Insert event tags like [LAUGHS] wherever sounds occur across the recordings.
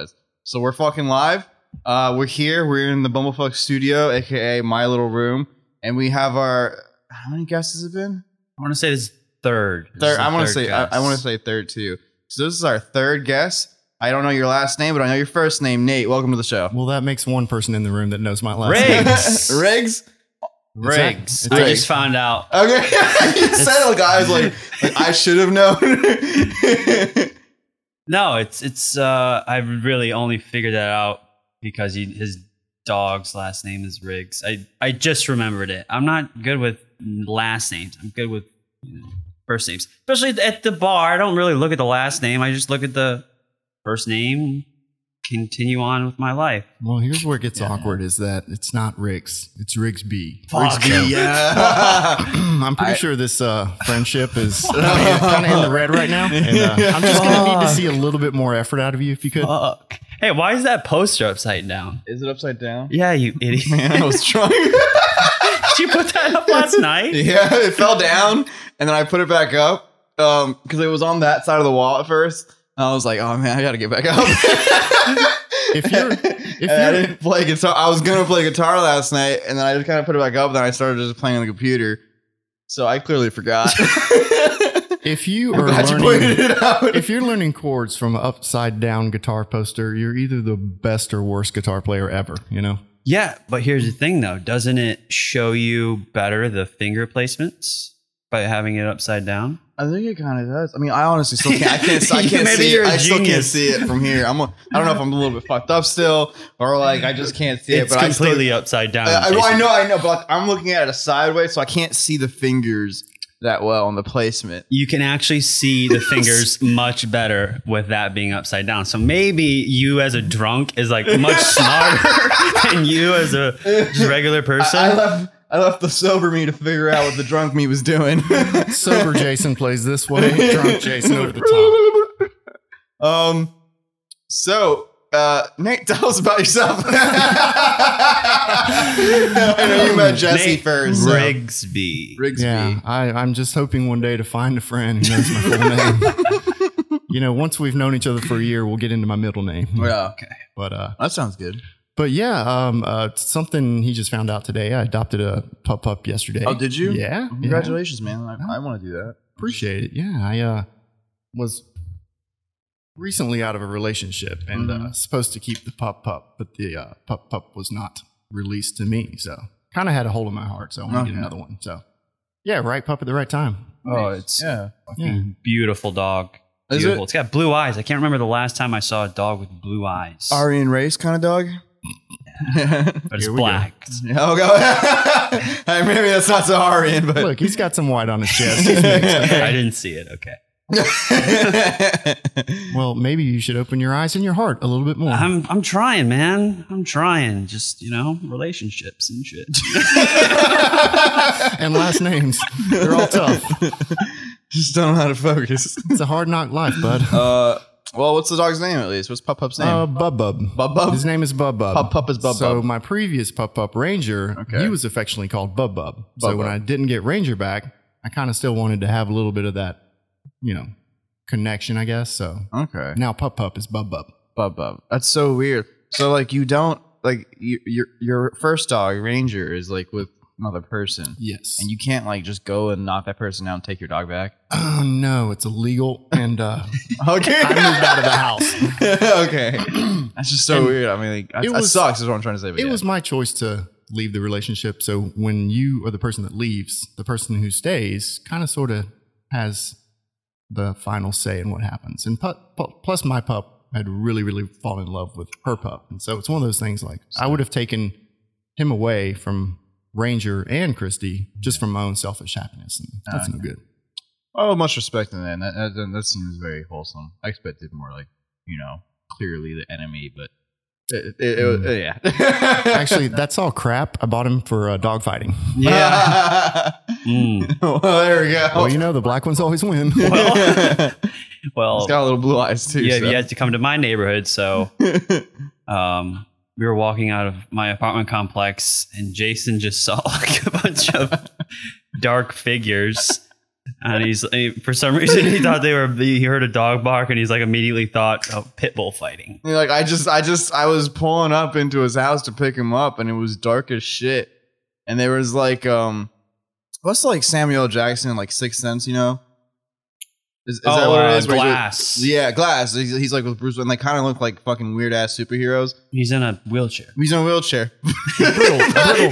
was. So we're fucking live. Uh, we're here. We're in the Bumblefuck studio, aka my little room, and we have our. How many guests has it been? I want to say this third. This Third. is I want to third say. I. I want to say third too. So this is our third guest. I don't know your last name, but I know your first name, Nate. Welcome to the show. Well, that makes one person in the room that knows my last name. Riggs. [LAUGHS] Riggs. Riggs. It's I Riggs. just found out. Okay, [LAUGHS] you said it like I was like, like I should have known. [LAUGHS] No, it's it's. uh I really only figured that out because he, his dog's last name is Riggs. I I just remembered it. I'm not good with last names. I'm good with first names, especially at the bar. I don't really look at the last name. I just look at the first name. Continue on with my life. Well, here's where it gets awkward: is that it's not Riggs, it's Riggs B. Fuck. yeah. [LAUGHS] I'm pretty I- sure this uh, friendship is [LAUGHS] kind of in the red right now, [LAUGHS] and uh, I'm just gonna need to see a little bit more effort out of you if you could. Fuck. Hey, why is that poster upside down? Is it upside down? Yeah, you idiot. Man, I was trying. Did you put that up last night? yeah, it fell down, and then I put it back up um because it was on that side of the wall at first. And I was like, oh man, I gotta get back up. [LAUGHS] If you're, if And I you're, didn't play guitar. I was gonna play guitar last night, and then I just kind of put it back up. Then I started just playing on the computer, so I clearly forgot. [LAUGHS] if you I'm are glad you pointed it out. if you're learning chords from an upside down guitar poster, you're either the best or worst guitar player ever. You know. Yeah, but here's the thing though. Doesn't it show you better the finger placements by having it upside down? I think it kind of does. I mean, I honestly still can't. I can't. I [LAUGHS] can't Maybe see you're it. a I still can't see it from here. I'm. A, I don't know if I'm a little bit fucked up still, or like I just can't see It's it. But I still, completely upside down. Uh, I, I, I know, I know, but I'm looking at it sideways, so I can't see the fingers that well on the placement. You can actually see the [LAUGHS] fingers much better with that being upside down. So maybe you as a drunk is like much [LAUGHS] smarter than you as a just regular person. I, I left. The sober me to figure out what the drunk me was doing. [LAUGHS] Sober Jason plays this way, drunk Jason over the top. Um. So, uh, Nate, [LAUGHS] tell us about yourself. I know you met Jessi Nate first. so- Rigsby. Rigsby. Yeah, I, I'm just hoping one day to find a friend who knows my full name. [LAUGHS] you know, once we've known each other for a year, we'll get into my middle name. Yeah. Okay. But uh, That sounds good. But yeah, um, uh, something he just found out today. I adopted a pup pup yesterday. Oh, did you? Yeah. yeah. Congratulations, man. I, I want to do that. Appreciate it. Yeah, I uh, was recently out of a relationship and uh, supposed to keep the pup pup, but the uh, pup pup was not released to me. So kind of had a hole in my heart. So I want to Okay. get another one. So yeah, right pup at the right time. Oh, it's Yeah. Yeah. beautiful dog. Is Beautiful. it It's got blue eyes. I can't remember the last time I saw a dog with blue eyes. Aryan race kind of dog? Yeah. but it's Here we go. black. [LAUGHS] Oh, go. [LAUGHS] Hey, Maybe that's not so Aryan, but. Look, he's got some white on his [LAUGHS] chest. I didn't see it. Okay. Well, maybe you should open your eyes and your heart a little bit more. I'm I'm trying, man. I'm trying. Just you know, relationships and shit. and last names, they're all tough. Just don't know how to focus. It's a hard knock life, bud. Uh, well, what's the dog's name at least? What's Pup Pup's name? Uh, Bub Bub. Bub Bub? His name is Bub Bub. Pup Pup is Bub so Bub. my previous Pup Pup Ranger, Okay. he was affectionately called Bub Bub. so Bub when Bub. I didn't get Ranger back, I kind of still wanted to have a little bit of that, you know, connection, I guess. So okay. now Pup Pup is Bub Bub. Bub Bub. That's so weird. So like you don't like you, your your first dog Ranger is like with another person, Yes. and you can't like just go and knock that person down and take your dog back. oh [CLEARS THROAT] no, it's illegal, and uh, [LAUGHS] Okay, I moved out of the house. [LAUGHS] okay, [CLEARS THROAT] that's just so And weird. I mean, like, it was- sucks. Is what I'm trying to say. It yeah. was my choice to leave the relationship. So when you are the person that leaves, the person who stays kind of sort of has the final say in what happens. And pu- pu- plus, my pup had really, really fallen in love with her pup, and so it's one of those things. Like I would have taken him away from Ranger and Christy just from my own selfish happiness, and that's no good. Oh, much respect in that. That, that. that seems very wholesome. I expected more like you know clearly the enemy, but it, it, it, was yeah. [LAUGHS] Actually, [LAUGHS] that's all crap. I bought him for uh, dog fighting. Yeah. [LAUGHS] Mm. well, there we go. Well, you know the black ones always win. Well, well, He's got a little blue eyes too. yeah, so. you had to come to my neighborhood, so um, we were walking out of my apartment complex, and Jason just [LAUGHS] saw like a bunch of dark figures and he's for some reason he thought they were he heard a dog bark and he's like immediately thought of pit bull fighting. Like I just, I just, I was pulling up into his house to pick him up, and it was dark as shit. And there was like, um, what's like Samuel Jackson, in like Sixth Sense, you know? Is, is that Oh, what uh, it is? Where he's Glass. yeah, Glass. He's, he's like with Bruce, and they kind of look like fucking weird ass superheroes. He's in a wheelchair. He's in a wheelchair. brittle, brittle.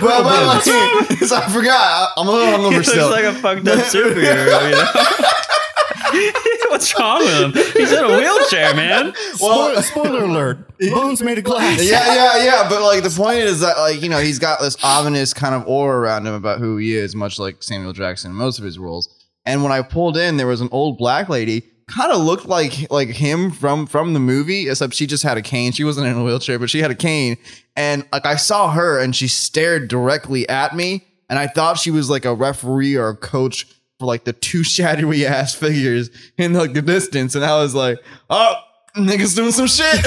but, but, like, so I forgot. I- I'm a little He hungover [LAUGHS] looks still. like a fucked up superhero. You know? [LAUGHS] What's wrong with him? He's in a wheelchair, man. [LAUGHS] Spoiler, spoiler alert. Bones made of glass. yeah, yeah, yeah. But like the point is that like you know he's got this ominous kind of aura around him about who he is, much like Samuel Jackson in most of his roles. And when I pulled in, there was an old black lady, kind of looked like like him from from the movie, except she just had a cane. She wasn't in a wheelchair, but she had a cane. And like I saw her, and she stared directly at me, and I thought she was like a referee or a coach for like the two [LAUGHS] shadowy ass figures in like the distance, and I was like, oh. Niggas doing some shit. [LAUGHS] and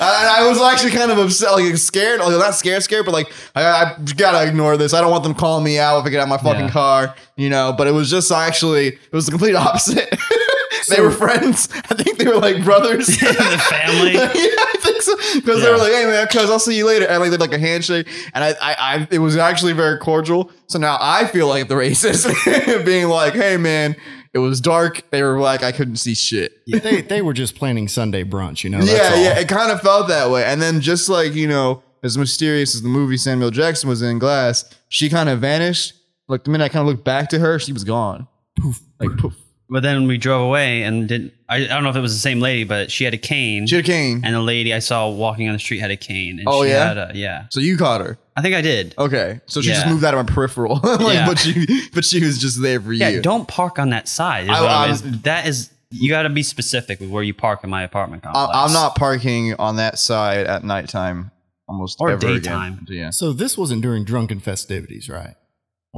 I was actually kind of upset, like scared, like not scared, scared, but like I, I gotta ignore this. I don't want them calling me out if I get out of my fucking Yeah. car, you know. But it was just actually, it was the complete opposite. [LAUGHS] they were friends. I think they were like brothers. [LAUGHS] the family. yeah, I think so. Because they were like, "Hey man, cuz I'll see you later," and like they did like a handshake, and I, I, I, it was actually very cordial. So now I feel like the racist, being like, "Hey man, it was dark. They were like, I couldn't see shit." They, they [LAUGHS] were just planning Sunday brunch, you know? Yeah, all. yeah, it kind of felt that way. And then just like you know, as mysterious as the movie Samuel Jackson was in Glass, she kind of vanished. Like the minute I kind of looked back to her, she was gone. Poof. Like poof. But then we drove away and didn't. I, I don't know if it was the same lady, but she had a cane. She had a cane. and the lady I saw walking on the street had a cane. And Oh, she yeah? Had a, yeah. So you caught her. I think I did. Okay. So she just Yeah. moved out of my peripheral. [LAUGHS] like, Yeah. but she but she was just there for Yeah, you. don't park on that side. is I- what I'm- I'm- that is, you got to be specific with where you park in my apartment I, complex. I'm not parking on that side at nighttime almost Or ever daytime. Again. Yeah. So this wasn't during drunken festivities, right?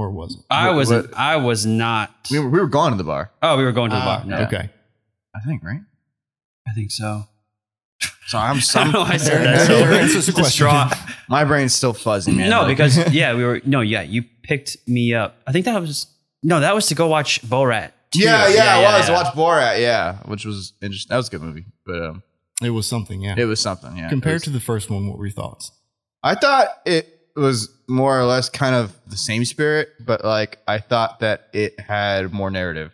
Or was it? I was. what- I was not. We were, we were gone to the bar. oh, we were going to the Ah, bar. No, Okay. I think, right? I think so. So I'm, [LAUGHS] I don't know why I said [LAUGHS] that. There- So answers the question. my brain's still fuzzy, man. No, Like- because [LAUGHS] yeah, we were. No, yeah, you picked me up. I think that was. No, that was to go watch Borat. too. yeah, yeah, it was. yeah. Watch Borat, yeah, which was interesting. That was a good movie, but um, It was something, yeah. it was something. Yeah, Compared was- to the first one, what were your thoughts? I thought it was more or less kind of the same spirit, but like I thought that it had more narrative,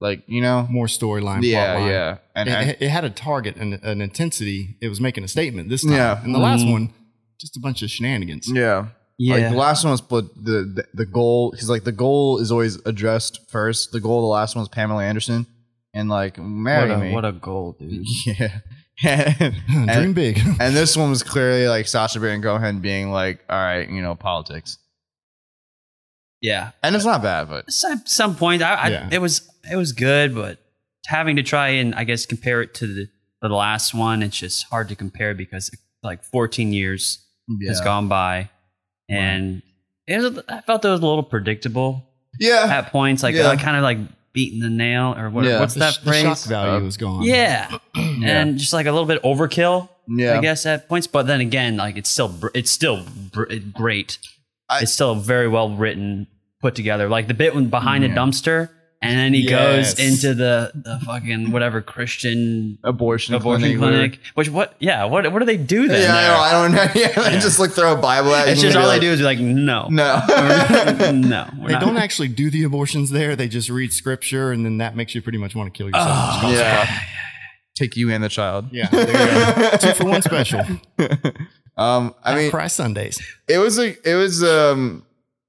like you know, More storyline, yeah, plot line. yeah, and It, I- it had a target and an intensity. It was making a statement this time. Yeah. And the last Mhm. one, just a bunch of shenanigans. yeah. Yeah. Like the last one was but the, the the goal because like the goal is always addressed first. The goal of the last one was Pamela Anderson, and like marry what, a, me. what a goal, dude. [LAUGHS] yeah. [LAUGHS] and, [LAUGHS] Dream and, big. [LAUGHS] and this one was clearly like Sacha Baron Cohen being like, all right, you know, politics, Yeah. and it's not bad, but Some some point, I, I Yeah. it was it was good, but having to try and I guess compare it to the the last one, it's just hard to compare because like 14 years has gone by, and it was, I felt it was a little predictable yeah, at points, like Yeah. uh, kind of like beating the nail or what, Yeah. what's the, that sh- the shock value Uh, was gone. [CLEARS THROAT] Yeah. and just like a little bit overkill, yeah. I guess at points. But then again, like it's still br- it's still br- great. I- it's still very well written, put together. Like the bit when behind Yeah. the dumpster, and then he Yes. goes into the the fucking whatever Christian abortion, abortion clinic. clinic. Which what? Yeah. What what do they do Yeah, there? I, I don't know. [LAUGHS] Yeah, they Yeah. just like throw a Bible at you. It's and just all like, they do is be like, no, No. [LAUGHS] no. They not. don't actually do the abortions there. They just read scripture, and then that makes you pretty much want to kill yourself. Oh, Just yeah. Take you and the child. Yeah, there you go. [LAUGHS] Two for one special. um, I mean, price Sundays. it was a, it was um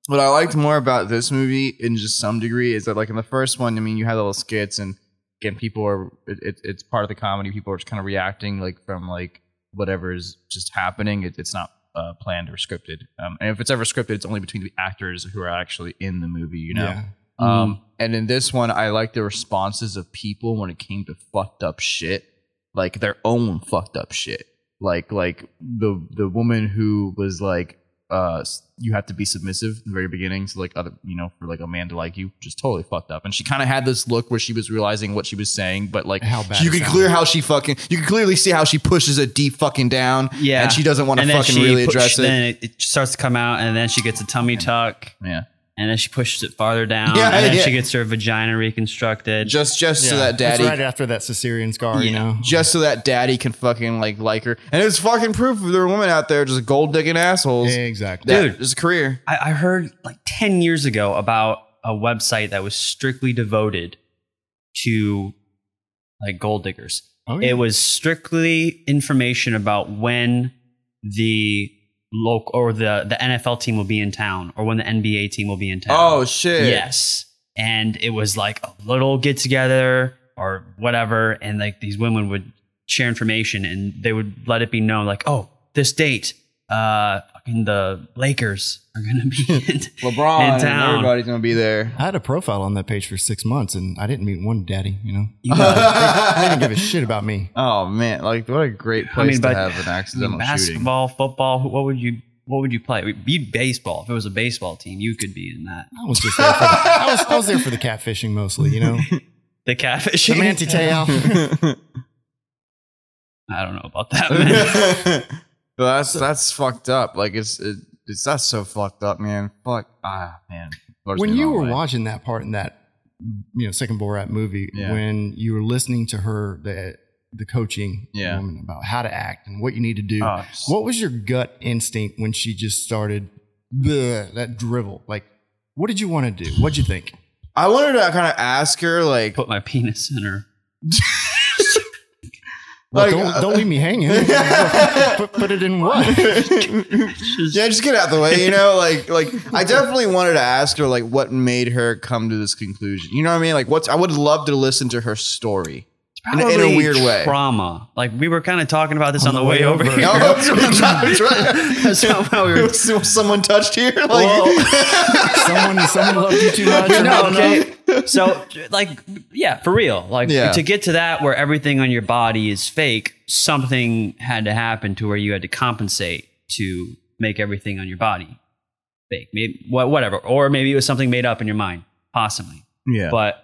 what I liked more about this movie in just some degree is that like in the first one, I mean, you had little skits and again, people are it, it, it's part of the comedy. People are just kind of reacting like from like whatever is just happening. It, it's not uh, planned or scripted. Um, and if it's ever scripted, it's only between the actors who are actually in the movie. You know. Yeah. Um, and in this one, I like the responses of people when it came to fucked up shit, like their own fucked up shit. Like, like the the woman who was like, uh, you have to be submissive in the very beginning, so like other, you know, for like a man to like you, just totally fucked up. And she kind of had this look where she was realizing what she was saying, but like How bad you can clear how she fucking, you can clearly see how she pushes it deep fucking down, Yeah. and she doesn't want to fucking really put- address it. Then it, it starts to come out, and then she gets a tummy tuck. Yeah. And then she pushes it farther down, Yeah, and then yeah. she gets her vagina reconstructed. Just just so Yeah, that that's daddy right after that cesarean scar, you know. just so that daddy can fucking like like her. And it's fucking proof there are women out there just gold digging assholes. Exactly. That Dude. is a career. I, I heard like 10 years ago about a website that was strictly devoted to like gold diggers. Oh, yeah. It was strictly information about when the local or the, the NFL team will be in town or when the NBA team will be in town. Oh shit. yes. And it was like a little get together or whatever. And like these women would share information and they would let it be known like, oh, this date, uh, fucking the Lakers are going to be [LAUGHS] in, LeBron in and town. everybody's gonna be there. I had a profile on that page for six months, and I didn't meet one daddy. You know, they didn't give a shit about me. [LAUGHS] Oh man, like what a great place I mean, to but have an I accidental mean, shooting. basketball, football, what would you what would you play? Be baseball. If it was a baseball team, you could be in that. I was just there for the, I was, I was there for the catfishing mostly. You know, The [LAUGHS] the catfishing. Manti Te'o. I don't know about that, man. Well, that's that's fucked up. Like it's it, it's that's so fucked up, man. Fuck ah man. When you were way. watching that part in that you know second Borat movie, Yeah. when you were listening to her the the coaching Yeah. woman about how to act and what you need to do, Oh, what was your gut instinct when she just started that drivel? Like, what did you want to do? What'd you think? I wanted to kind of ask her like Put my penis in her. [LAUGHS] Well, Like, don't, uh, don't leave me hanging. [LAUGHS] put, put it in what? [LAUGHS] yeah, just get out the way, you know. Like, like I [LAUGHS] definitely wanted to ask her like what made her come to this conclusion. You know what I mean? Like, what's I would love to listen to her story in, a- in a Probably weird way. Trauma. Like we were kind of talking about this on, the, way, over, here. No, that's what I'm trying- trying- we were Someone touched here. Like, Well- someone, someone loved you too much. or no, not okay. So, like, yeah, for real. Like, Yeah. to get to that where everything on your body is fake, something had to happen to where you had to compensate to make everything on your body fake. Maybe whatever, or maybe it was something made up in your mind, possibly. yeah. But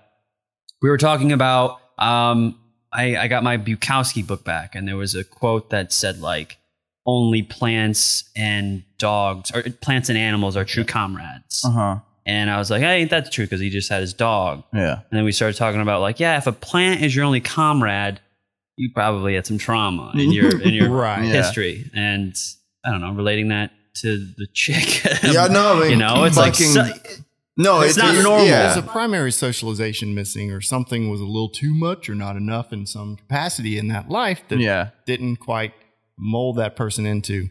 we were talking about. Um, I, I got my Bukowski book back, and there was a quote that said like, "Only plants and dogs, or plants and animals, are true comrades." Uh huh. And I was like, hey, ain't that true? Because he just had his dog. Yeah. And then we started talking about like, yeah, if a plant is your only comrade, you probably had some trauma in your in your [LAUGHS] Right. Yeah. history. And I don't know, relating that to the chick. [LAUGHS] Yeah, no, I mean, you know, it's like so- No, It's not normal. Yeah. There's a primary socialization missing, or something was a little too much or not enough in some capacity in that life that yeah. didn't quite mold that person into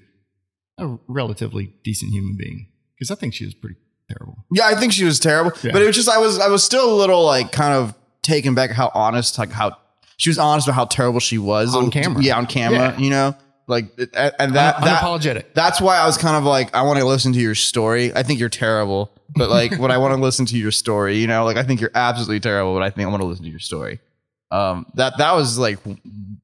a relatively decent human being. Because I think she was pretty terrible. Yeah, I think she was terrible. Yeah. But it was just I was I was still a little like kind of taken back how honest, like how she was honest about how terrible she was On camera. Yeah, on camera. Yeah. You know, like and, that Un- that unapologetic. that's why I was kind of like I want to listen to your story. I think you're terrible, but like when I want to listen to your story, you know, like I think you're absolutely terrible, but I think I want to listen to your story. Um, that that was like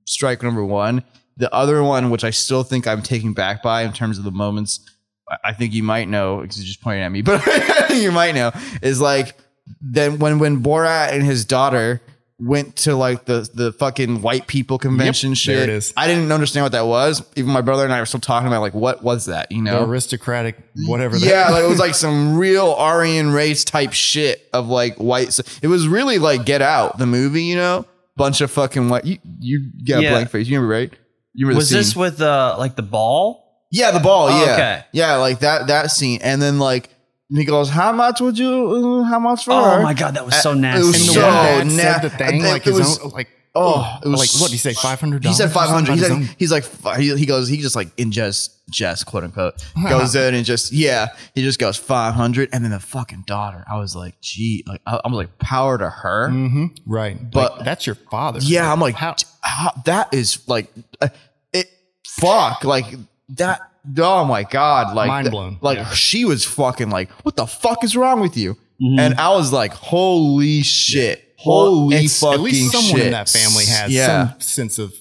strike number one. The other one, which I still think I'm taking back by in terms of the moments, I- I think you might know because you just pointed at me, [LAUGHS] but you might know is like then when when Borat and his daughter went to like the the fucking white people convention Yep, shit. there it is. I didn't understand what that was. Even my brother and I were still talking about like what was that, you The know? aristocratic, whatever. that- Yeah, like it was like [LAUGHS] some real Aryan race type shit of like white. It was really like Get Out, the movie, you know, bunch of fucking white. You you got Yeah. a blank face. You remember right? You remember was the scene? this with uh like the ball? Yeah, the ball. Oh, yeah, okay. yeah, like that that scene, and then like he goes, "How much would you? uh, How much for Oh her?" my god, that was so Uh, it nasty. was And so one that na- said the thing, it- like it his was- own, like Oh, it was like what? Did he say five hundred? He said 500. He said, he's like, he, he goes, he just like ingest, just quote unquote, goes in and just, yeah, he just goes 500. And then the fucking daughter, I was like, gee, like, I, am like, power to her. hmm right, But- but that's your father. Yeah, I'm like, How- how, how that is like, uh, it, fuck, like that. Oh my god, like, Mind blown. Like Yeah. she was fucking like, what the fuck is wrong with you? Mhm. And I was like, holy shit, Well, holy it's- fucking at least someone shit. in that family has yeah. some sense of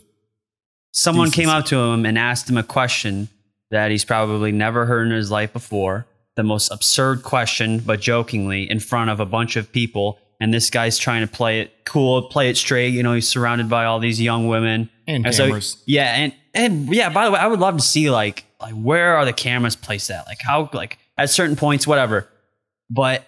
Someone came up to him and asked him a question that he's probably never heard in his life before. The most absurd question, but jokingly, in front of a bunch of people. And this guy's trying to play it cool, play it straight. You know, he's surrounded by all these young women. and so- cameras. yeah, and and yeah. By the way, I would love to see like like where are the cameras placed at? Like how like at certain points, whatever. but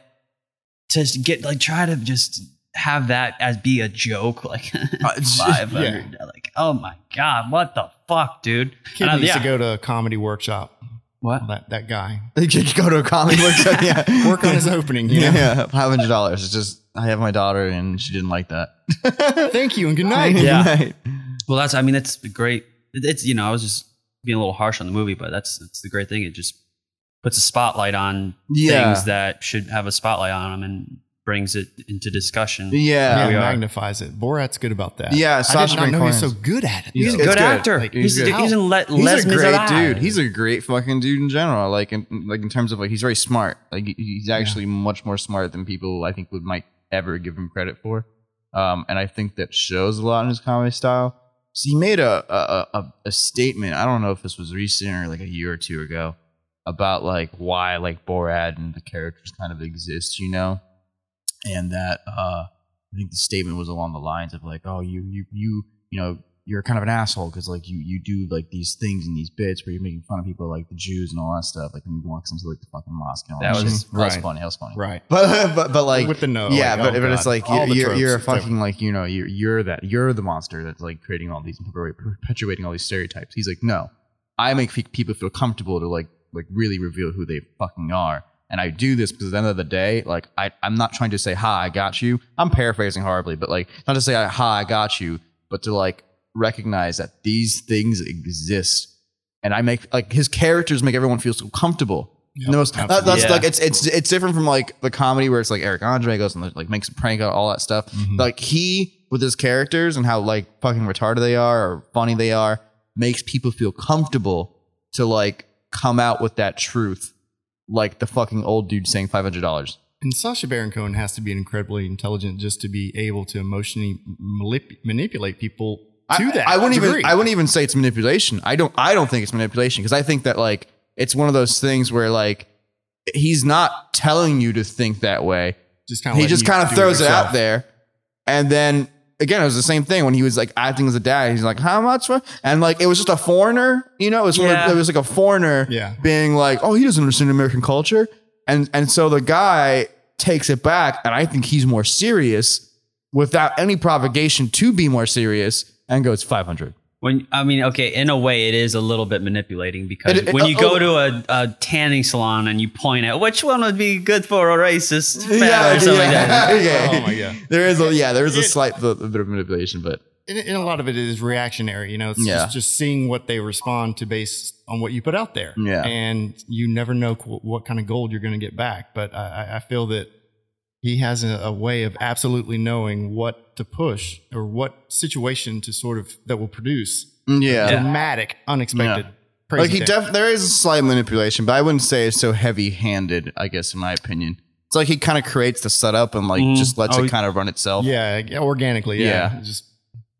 to get like try to just have that as be a joke, [LAUGHS] like uh, five hundred. Uh, like, oh my god, what the fuck, dude? Kid And I- needs yeah. to go to a comedy workshop. What? That that guy [LAUGHS] They could go to a comedy workshop. Yeah. [LAUGHS] work on his opening. You Yeah, know? yeah. Five hundred dollars. It's just I have my daughter and she didn't like that. Thank you and good night. Yeah. Good night. Well, that's. I mean, that's great. It- It's you know, I was just being a little harsh on the movie, but that's that's the great thing. It just puts a spotlight on Yeah. things that should have a spotlight on them and brings it into discussion. Yeah, Yeah. magnifies it. Borat's good about that. Yeah, I Sacha did not Baron know he's Cohen so good at it. He's a good, good. actor. Like, he's he's he's, in Le- He's Les a great Miserables. dude. He's a great fucking dude in general. Like in like in terms of like he's very smart. Like he's actually much more smart than people I think would might ever give him credit for. Um, and I think that shows a lot in his comedy style. So he made a a, a a statement. I don't know if this was recent or like a year or two ago about like why like Borat and the characters kind of exist, you know, and that uh, I think the statement was along the lines of like, oh, you you you you know you're kind of an asshole because like you you do like these things and these bits where you're making fun of people like the Jews and all that stuff. Like when he walks into like the fucking mosque and all That that, was- shit. that was right. funny. That was funny. Right. But [LAUGHS] but but like With the no, yeah, like, but, oh but it's like All you're you're, you're a tropes, it's like- fucking like you know you're you're that you're the monster that's like creating all these and perpetuating all these stereotypes. He's like, no, I make people feel comfortable to like like really reveal who they fucking are, and I do this because at the end of the day, like I I'm not trying to say hi, I got you. I'm paraphrasing horribly, but like not to say hi, I got you, but to like recognize that these things exist, and I make like his characters make everyone feel so comfortable. Yep, most, that, that's Yeah. like it's it's it's different from like the comedy where it's like Eric Andre goes and like makes a prank out all that stuff. Mhm. Like he with his characters and how like fucking retarded they are or funny they are makes people feel comfortable to like come out with that truth. Like the fucking old dude saying five hundred dollars. And Sacha Baron Cohen has to be incredibly intelligent just to be able to emotionally manip- manipulate people to I, that. I wouldn't degree. even I wouldn't even say it's manipulation. I don't I don't think it's manipulation because I think that like it's one of those things where like he's not telling you to think that way. just kind he just kind of throws it out there, and then again, it was the same thing when he was like acting as a dad. He's like, "How much?" And like it was just a foreigner, you know. It was, one of- it was like a foreigner Yeah. being like, "Oh, he doesn't understand American culture," and and so the guy takes it back, and I think he's more serious without any provocation to be more serious, and goes five hundred. When I mean, okay, in a way, it is a little bit manipulating because It- it- when you oh, go oh. to a, a tanning salon and you point at which one would be good for a racist fat or something like that. [LAUGHS] yeah. Oh my God. There is a yeah, there is a It- slight bit bit of manipulation, but And, and a lot of it is reactionary. You know, it's Yeah. just, just seeing what they respond to based on what you put out there. Yeah. And you never know qu- what kind of gold you're going to get back. But I, I- I feel that he has a, a way of absolutely knowing what to push or what situation to sort of that will produce yeah. dramatic, unexpected. Crazy Like he thing. def there is a slight manipulation, but I wouldn't say it's so heavy handed, I guess, in my opinion. It's like he kind of creates the setup and like Mhm. just lets Oh, it kind of run itself. yeah, yeah, organically. Yeah, Yeah. just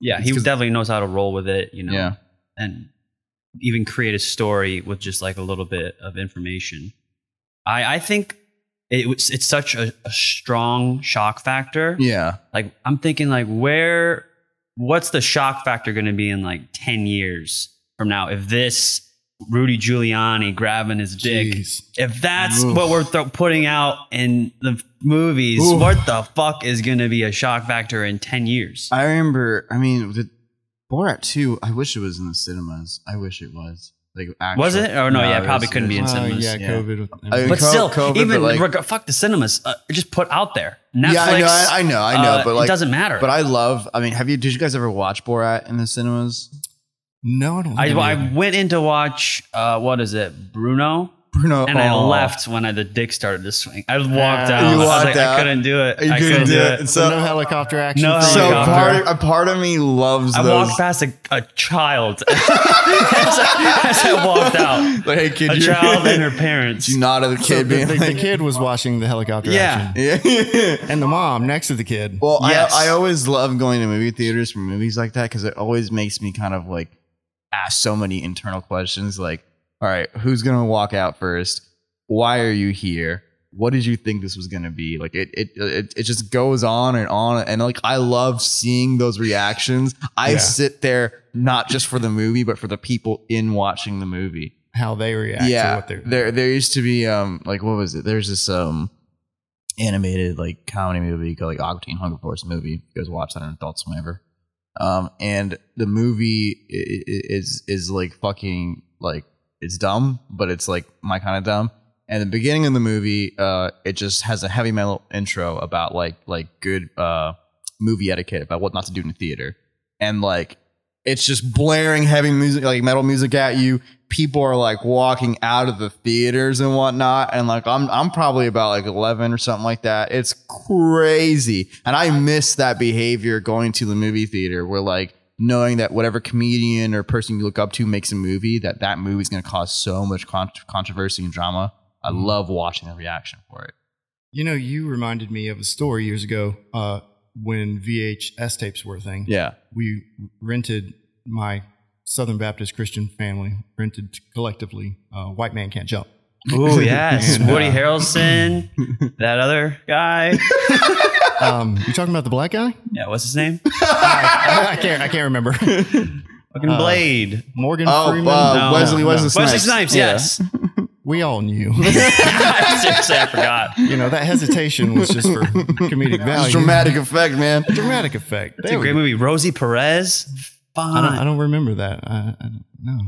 Yeah, It's he 'cause- definitely knows how to roll with it, you know, Yeah. and even create a story with just like a little bit of information. I I think it was it's such a, a strong shock factor. Yeah. Like I'm thinking like where what's the shock factor going to be in like 10 years from now if this Rudy Giuliani grabbing his dick jeez. if that's Oof. what we're th- putting out in the movies Oof. what the fuck is going to be a shock factor in 10 years I remember I mean the Borat 2, I wish it was in the cinemas. I wish it was. Like actual, Was it? Or no, yeah, it it probably couldn't be in it was- Uh, cinemas. yeah, Yeah. COVID. with I mean, but Co- still COVID, even but, like- reg- fuck the cinemas uh, just put out there Netflix Yeah, I know, I, I know, I know, uh, but like it doesn't matter But I love I mean, have you did you guys ever watch Borat in the cinemas? no, I don't. I, I went in to watch uh, what is it Bruno Bruno and I left when I, the dick started to swing. I walked out. You I was walked like, out. I couldn't do it. You I couldn't couldn't do do it. it. And So, so no helicopter action. No for you? so helicopter. part a part of me loves I those walked past a, a child [LAUGHS] as, I, as I walked out. [LAUGHS] like, hey kid, A you child and [LAUGHS] her parents. you not the So kid the, being the, like, the kid was watching the helicopter Yeah. action, yeah. and the mom next to the kid. Well, Yes. I, I always love going to movie theaters for movies like that because it always makes me kind of like ask so many internal questions. Like, all right, who's gonna walk out first? Why are you here? What did you think this was gonna be? Like, it it it, it just goes on and on, and like I love seeing those reactions. I Yeah. sit there not just for the movie, but for the people in watching the movie how they react to yeah what they're. there there used to be um like what was it there's this um animated like comedy movie called like Teen Hunger Force movie. You guys watch that on Adult Swim ever. Um, and the movie is is like fucking like it's dumb, but it's like my kind of dumb. And the beginning of the movie, uh, it just has a heavy metal intro about like like good uh movie etiquette about what not to do in the theater, and like it's just blaring heavy music, like metal music at you. People are like walking out of the theaters and whatnot, and like I'm I'm probably about like 11 or something like that. It's crazy, and I miss that behavior going to the movie theater, where like knowing that whatever comedian or person you look up to makes a movie, that that movie is going to cause so much con- controversy and drama. I love watching the reaction for it. You know, you reminded me of a story years ago uh, when VHS tapes were a thing. Yeah, We rented my Southern Baptist Christian family rented collectively uh, "White Man Can't Jump." Oh [LAUGHS] yes, And, uh, Woody Harrelson, [LAUGHS] that other guy. [LAUGHS] Um, you talking about the black guy? Yeah, what's his name? I, I can't. I can't remember. Fucking Uh, Blade. Morgan Oh, Freeman. uh, No. Wesley, No, Wesley no. Snipes. Wesley Snipes. Yeah. Yes. We all knew. Seriously, I forgot. you know that hesitation was just for comedic It's value. dramatic effect, man. Dramatic effect. It's There a great go. movie. Rosie Perez. Fine. I don't, I don't remember that. I, I don't know.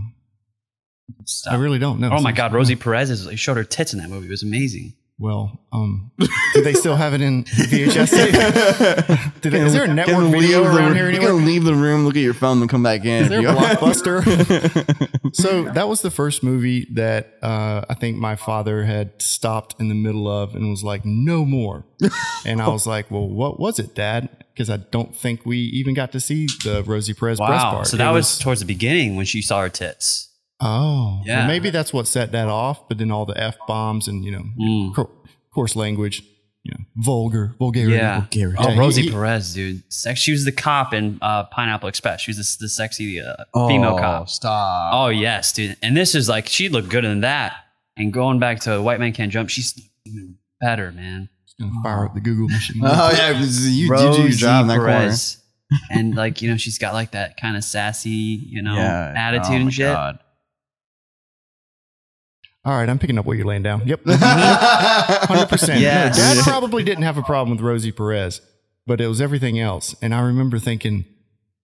I really don't know. Oh my God, Rosie Perez is, they showed her tits in that movie. It was amazing. Well, um, do they still have it in VHS [LAUGHS] tape? Do they, is there a network video leave the- around here You're gonna leave the room, look at your phone, and come back in. Is there a blockbuster? [LAUGHS] so that was the first movie that uh, I think my father had stopped in the middle of and was like, "No more." [LAUGHS] And I was like, "Well, what was it, Dad?" Because I don't think we even got to see the Rosie Perez breast Wow. part. So It that was, towards the beginning when she saw her tits. Oh, Yeah. Well, maybe that's what set that off. But then all the f bombs and you know Mm. co- coarse language, you know, vulgar, vulgarity. Yeah. Vulgarity. Oh, Yeah, he- Rosie he- Perez, dude. Sex, she was the cop in uh, Pineapple Express. She was the, the sexy uh, Oh, female cop. Stop. Oh, yes, dude. And this is like, she looked good in that. And going back to White Man Can't Jump, she's even better, man. Just gonna fire up the Google machine. [LAUGHS] Oh yeah, you, you, you do your Rosie job in that corner. Perez. and like, you know, she's got like that kind of sassy, you know, Yeah, attitude oh my and shit. God. All right, I'm picking up what you're laying down. Yep. [LAUGHS] 100%. Yes. No, Dad probably didn't have a problem with Rosie Perez, but it was everything else. And I remember thinking,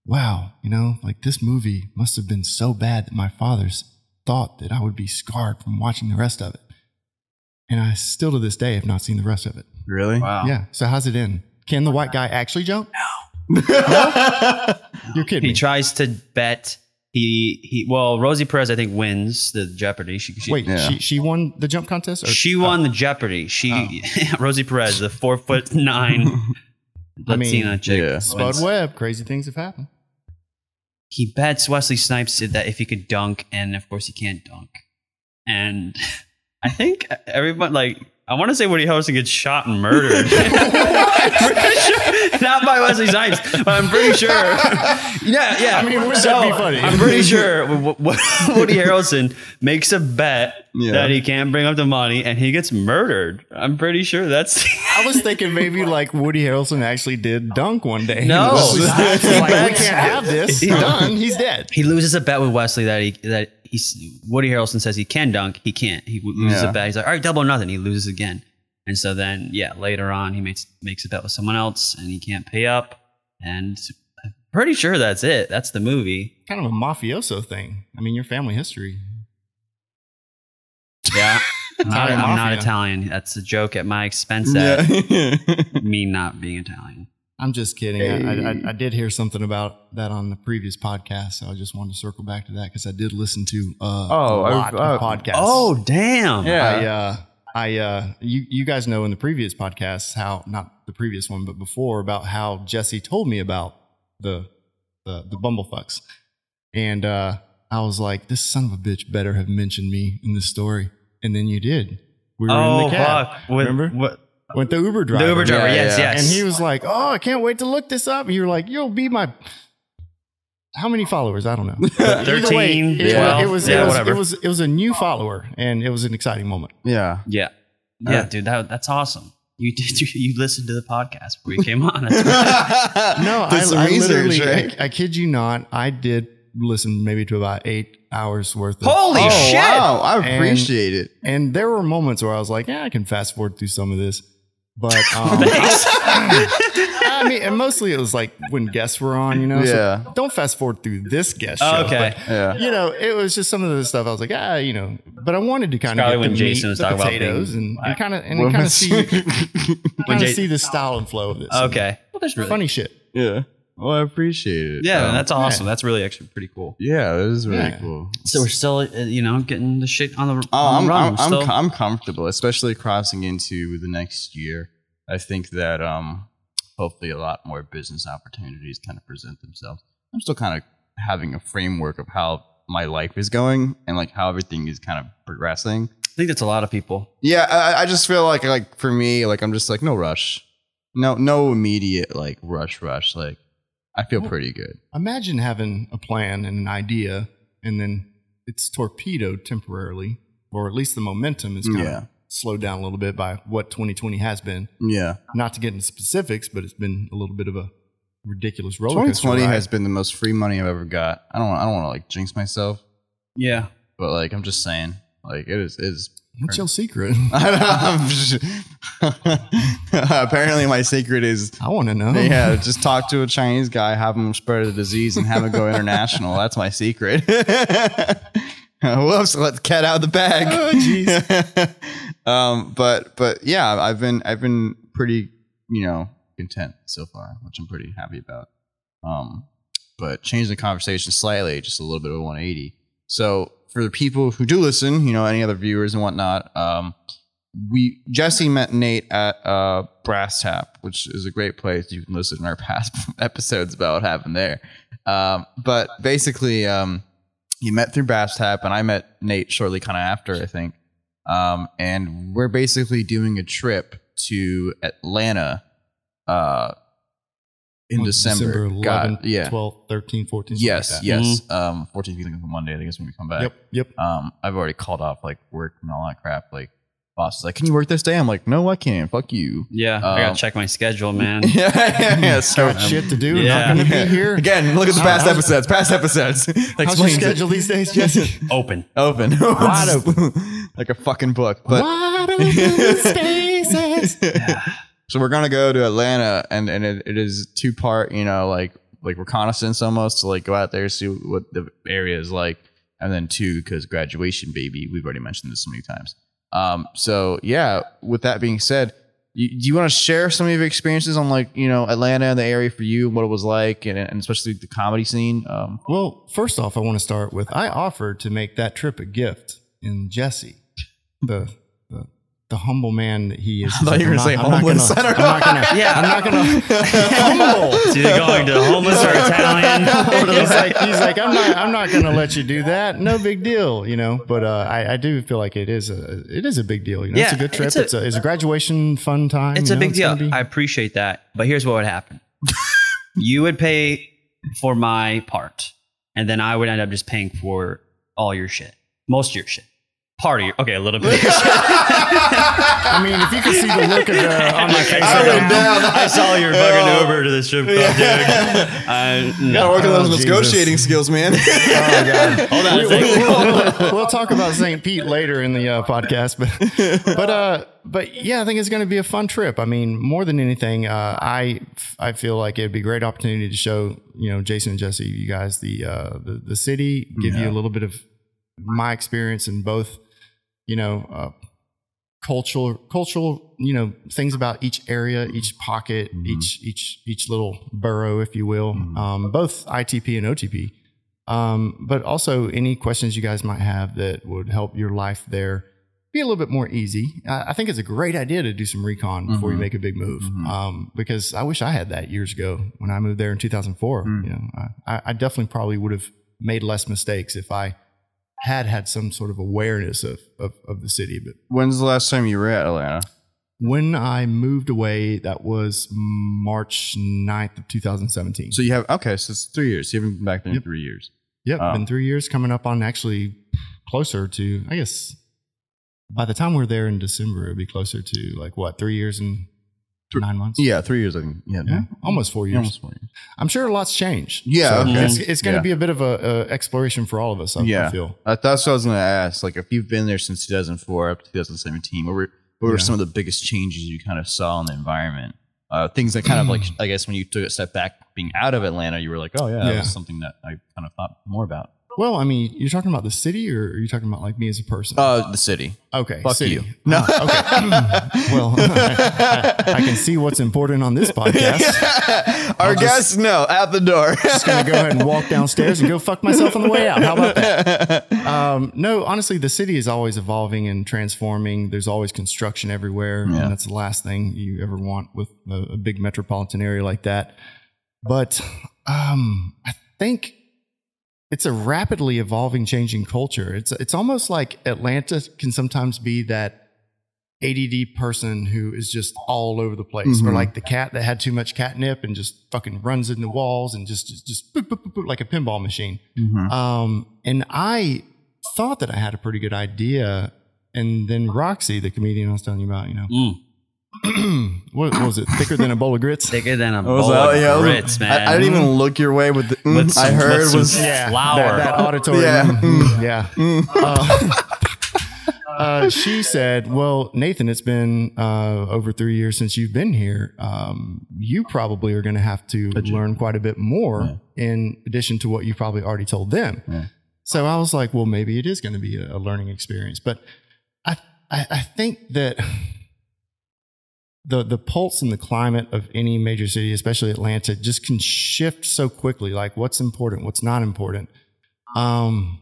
wow, you know, like this movie must have been so bad that my father's thought that I would be scarred from watching the rest of it. And I still to this day have not seen the rest of it. really? Wow. Yeah. So how's it end? Can the white guy actually jump? No. [LAUGHS] You're kidding He me. tries to bet. He, he, well, Rosie Perez, I think, wins the Jeopardy. She, she, Wait, Yeah. she, she won the jump contest? Or, She won the Jeopardy. She oh. [LAUGHS] Rosie Perez, the four foot [LAUGHS] nine [LAUGHS] I mean, Latina chick. yeah. Spud wins. Webb. Crazy things have happened. He bets Wesley Snipes that if he could dunk, and of course he can't dunk. And I think everyone like I want to say Woody Harrelson gets shot and murdered. Sure- [LAUGHS] not by Wesley Snipes, but I'm pretty sure. [LAUGHS] Yeah, yeah. I mean, wouldn't so, that be funny? I'm pretty sure [LAUGHS] w- w- Woody Harrelson makes a bet Yeah. that he can't bring up the money, and he gets murdered. I'm pretty sure that's. I was thinking maybe like Woody Harrelson actually did dunk one day. No. Wesley like, we can't have this. He- Done. He's dead. He loses a bet with Wesley that he that he's Woody Harrelson says he can dunk, he can't. He loses Yeah. a bet. He's like, all right, double or nothing. He loses again, and so then yeah, later on he makes makes a bet with someone else, and he can't pay up, and I'm pretty sure that's it. That's the movie. Kind of a mafioso thing. I mean, your family history. Yeah, I'm [LAUGHS] not, Italian I'm not. Italian. That's a joke at my expense. At Yeah. [LAUGHS] me not being Italian. I'm just kidding. I, I, I did hear something about that on the previous podcast, so I just wanted to circle back to that because I did listen to uh, Oh, a lot I- of oh. podcasts. Oh damn! Yeah. I, uh, I, uh, you, you guys know in the previous podcast how not the previous one, but before about how Jessi told me about the the, the bumblefucks, and uh, I was like, this son of a bitch better have mentioned me in this story, and then you did. We were in Oh the cab. fuck! With, Remember? what? Went the Uber driver. The Uber driver. Yeah, yes, yeah. yes. And he was like, "Oh, I can't wait to look this up." And you were like, "You'll be my." How many followers? I don't know. [LAUGHS] But either 13, it, 12, it was yeah, it was whatever. it was it was a new follower, and it was an exciting moment. yeah. Yeah. Yeah, dude, that, that's awesome. You [LAUGHS] did. You, you listened to the podcast before you came on. That's right. [LAUGHS] No, I, I research, literally, right? I, I kid you not, I did listen maybe to about eight hours worth of. Holy oh, shit! wow. I And- appreciate it. And there were moments where I was like, yeah, I can fast forward through some of this. But [LAUGHS] um, I mean, and mostly it was like when guests were on, you know. so Yeah. don't fast forward through this guest show. Okay. but, Yeah. you know, it was just some of the stuff I was like, ah, you know, but I wanted to kind of Probably get when the Jason meat, was the talking about potatoes, being and, and kind of and kind of see kind Jay- of see the style and flow of this. Okay. Well, that's really funny shit. yeah. Well, I appreciate it. Yeah, Um, that's awesome. That's really actually pretty cool. yeah, it is really Yeah. cool. So we're still, uh, you know, getting the shit on the, Oh, on I'm, the run. I'm, I'm, still- I'm comfortable, especially crossing into the next year. I think that um, hopefully a lot more business opportunities kind of present themselves. I'm still kind of having a framework of how my life is going and like how everything is kind of progressing. I think that's a lot of people. Yeah, I, I just feel like like for me, like I'm just like no rush, no no immediate like rush rush. Like I feel pretty good. Imagine having a plan and an idea, and then it's torpedoed temporarily, or at least the momentum is kind Yeah. of slowed down a little bit by what 2020 has been. Yeah, Not to get into specifics, but it's been a little bit of a ridiculous roller coaster 2020 ride. has been the most free money I've ever got. I don't I don't want to like jinx myself, Yeah. but like I'm just saying, like it is it is. What's your secret? [LAUGHS] [LAUGHS] [LAUGHS] Apparently, my secret is I want to know. yeah, just talk to a Chinese guy, have him spread the disease, and have him go international. That's my secret. [LAUGHS] Whoops, let the cat out of the bag. Oh, jeez. [LAUGHS] um, but but yeah, I've been I've been pretty you know content so far, which I'm pretty happy about. Um, but changing the conversation slightly, just a little bit of a 180. So for the people who do listen, you know, any other viewers and whatnot, um, we Jessi met Nate at uh, Brass Tap, which is a great place. You can listen to our [LAUGHS] past episodes about what happened there. Um, but basically, um, he met through Brass Tap, and I met Nate shortly, kind of after, I think. Um, and we're basically doing a trip to Atlanta uh, in What, December. 11, God, yeah. 12, 13, 14. Yes, like yes. Um, 14th is on Monday. I think is when we come back. Yep, yep. Um, I've already called off like work and all that crap. Like, boss is like, "Can you work this day?" I'm like, "No, I can't. Fuck you." Yeah. I Um, gotta check my schedule, [LAUGHS] man. yeah, yeah, yeah. [LAUGHS] So Got shit to do. yeah. Not going to be here. again, look at the past how's- episodes. Past episodes. [LAUGHS] How's your Explains it. schedule these days, Jessi? Open. Open, Wide open. like a fucking book. But Wide open spaces. so we're gonna go to Atlanta, and and it, it is two part, you know, like like reconnaissance almost to like go out there see what the area is like, and then two because graduation, baby. We've already mentioned this so many times. Um, so yeah. With that being said, you, do you want to share some of your experiences on like you know Atlanta and the area for you, what it was like, and, and especially the comedy scene? Um, Well, first off, I want to start with I offered to make that trip a gift in Jessi, the the, the humble man that he is. I thought you were I'm gonna say not- I'm not homeless. gonna- I don't I'm not gonna. [LAUGHS] Yeah. I'm not gonna. [LAUGHS] humble. [LAUGHS] It's either going to homeless or Italian. he's like, he's like, I'm not, I'm not going to let you do that. No big deal, you know. But uh, I, I do feel like it is a, it is a big deal. You know, it's a good trip. it's a- It's a, it's a graduation fun time. It's you a know, big deal. be- I appreciate that. But here's what would happen you would pay for my part, and then I would end up just paying for all your shit, most of your shit. Part of your, okay, a little bit. Of your shit. I mean, if you can see the look of, the, on my face, I right went now, down. I saw your fucking Uber to the strip club, dude. [LAUGHS] I, Gotta work on Oh, those Jesus. negotiating skills, man. Oh god. [LAUGHS] Hold on, we, thank you. will we'll talk about St. Pete later in the uh, podcast, but [LAUGHS] but uh, but yeah, I think it's going to be a fun trip. I mean, more than anything, uh, I I feel like it'd be a great opportunity to show you know Jason and Jessi, you guys, the uh, the, the city, give you a little bit of my experience in both, you know. Uh, cultural cultural you know things about each area each pocket each each each little borough if you will um, both itp and otp um, but also any questions you guys might have that would help your life there be a little bit more easy. I, I think it's a great idea to do some recon before you Mhm. make a big move. Mhm. Um, because I wish I had that years ago when I moved there in 2004. Mm. You know, I, I definitely probably would have made less mistakes if I had had some sort of awareness of, of, of the city. But When's the last time you were at Atlanta? when I moved away, that was March 9th of 2017. So you have okay, so it's three years. You haven't been back there in Yep. three years. Yep, Oh. been three years coming up on actually closer to, I guess, by the time we're there in December, it'll be closer to like what, three years and nine months? Yeah, three years. I think. Yeah, Yeah, almost four yeah, years. almost four years. I'm sure a lot's changed. Yeah, So okay. It's, it's going to Yeah. be a bit of a, a exploration for all of us. I, I feel. Uh, that's what I was going to ask. Like, if you've been there since 2004 up to 2017, what were What were Yeah. some of the biggest changes you kind of saw in the environment? Uh, things that kind of like, I guess, when you took a step back, being out of Atlanta, you were like, oh yeah, that was something that I kind of thought more about. Well, I mean, you're talking about the city, or are you talking about like me as a person? Uh, the city. okay, fuck city. you. No. Okay. [LAUGHS] well, [LAUGHS] I can see what's important on this podcast. [LAUGHS] Our just- guests, no, out the door. Just gonna go ahead and walk downstairs and go fuck myself on the way out. How about that? Um, no, honestly, the city is always evolving and transforming. There's always construction everywhere, Yeah. and that's the last thing you ever want with a, a big metropolitan area like that. But um, I think it's a rapidly evolving, changing culture. It's it's almost like Atlanta can sometimes be that ADD person who is just all over the place, or Mhm. like the cat that had too much catnip and just fucking runs into walls and just just, just boop, boop, boop, boop, like a pinball machine. Mhm. Um, and I thought that I had a pretty good idea, and then Roxy, the comedian I was telling you about, you know, Mm, [CLEARS THROAT] what, what was it? Thicker than a bowl of grits. thicker than a bowl that? of Yeah, I was- grits, man. I, I didn't even look your way with the. mm, With I heard with some was Yeah. flour. That, that auditory. Yeah. mm, yeah. [LAUGHS] mm. Uh, [LAUGHS] uh, she said, "Well, Nathan, it's been uh, over three years since you've been here. Um, you probably are going to have to Legit. learn quite a bit more, in addition to what you probably already told them." Yeah. So I was like, "Well, maybe it is going to be a, a learning experience." But I, I, I think that the the pulse and the climate of any major city, especially Atlanta, just can shift so quickly. Like, what's important, what's not important. Um,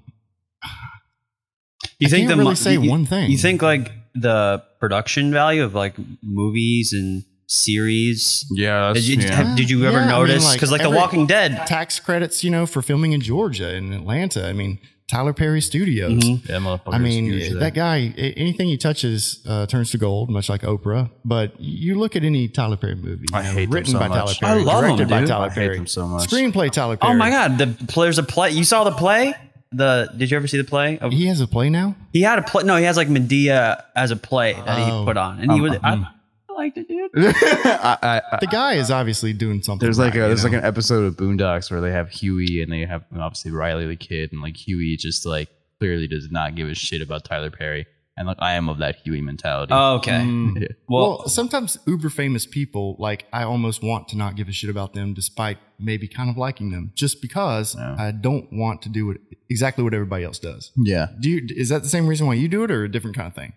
you I think can't the really say you- one thing. You think like the production value of like movies and series? Yeah, Did you, yeah. have- did you ever Yeah, I mean, notice? like, Because like, The Walking Dead. tax credits, you know, for filming in Georgia and Atlanta. I mean, Tyler Perry Studios. Mhm. Yeah, I mean, huge there. that guy, anything he touches uh, turns to gold, much like Oprah. But you look at any Tyler Perry movie, I know, hate them written so by much. Tyler I Perry, love them, directed by dude. Tyler I hate Perry, them so much. screenplay Tyler Perry. Oh my God! The there's a play. You saw the play? The did you ever see the play? Of, he has a play now. he had a play. No, he has like Madea as a play that he Oh. put on, and he was. Um, I liked it, dude. [LAUGHS] I, I, I, The guy is obviously doing something. there's like right, a you there's like an episode of Boondocks where they have Huey and they have obviously Riley the kid and like Huey just like clearly does not give a shit about Tyler Perry and like I am of that Huey mentality. Oh, okay. Mm. [LAUGHS] Yeah. well, well, sometimes uber famous people, like I almost want to not give a shit about them, despite maybe kind of liking them, just because Yeah. I don't want to do what, exactly what everybody else does. yeah. Do you? Is that the same reason why you do it, or a different kind of thing?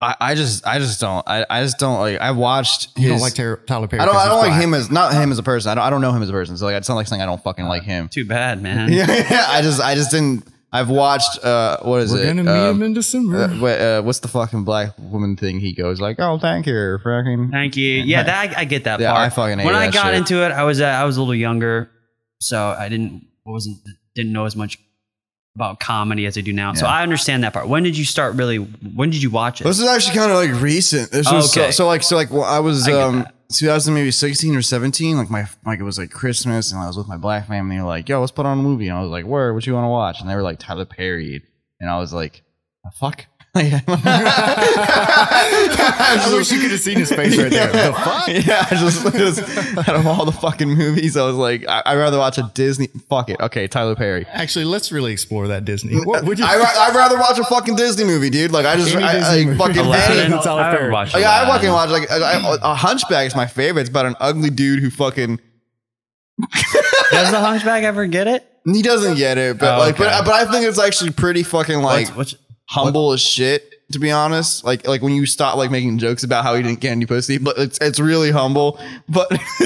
I, I just I just don't I, I just don't like I watched his You don't like Tyler, Tyler Perry? I don't 'cause I don't like black. him as not him as a person. I don't I don't know him as a person. So like it's not like saying I don't fucking like him. too bad, man. [LAUGHS] Yeah, yeah. I just I just didn't I've watched uh what is We're it? gonna meet Um, him in December. uh, what, uh, what's the fucking black woman thing? He goes like, "Oh, thank you, fucking." Thank you. Yeah, that I, I get that Yeah, part. I fucking hate when I that got shit. into it, I was uh, I was a little younger, so I didn't wasn't didn't know as much about comedy as I do now. So I understand that part. When did you start really? When did you watch it? This is actually kind of like recent. This was Okay. so, so like so like well, I was I um 2000 maybe 16 or 17. Like my like it was like Christmas and I was with my black family. They were like, "Yo, let's put on a movie." And I was like, "Where? What you want to watch?" And they were like Tyler Perry, and I was like, "The fuck." I wish you could have seen his face right there. The fuck? [LAUGHS] Yeah, I just, it was- out of all the fucking movies, I was like, I, I'd rather watch a Disney. Fuck it. Okay, Tyler Perry. Actually, let's really explore that Disney. What would you? I, [LAUGHS] I'd rather watch a fucking Disney movie, dude. Like I just, Any I, I, movie. fucking Aladdin. any, It's Tyler I haven't Perry. watched Like, I fucking watch like I, I- a Hunchback is my favorite. It's about an ugly dude who fucking [LAUGHS] Does the Hunchback ever get it? he doesn't get it, but Oh, like, okay. but but I think it's actually pretty fucking like What's, what's, humble as shit. To be honest, like like when you stop like making jokes about how he didn't get any pussy, but it's it's really humble. But [LAUGHS]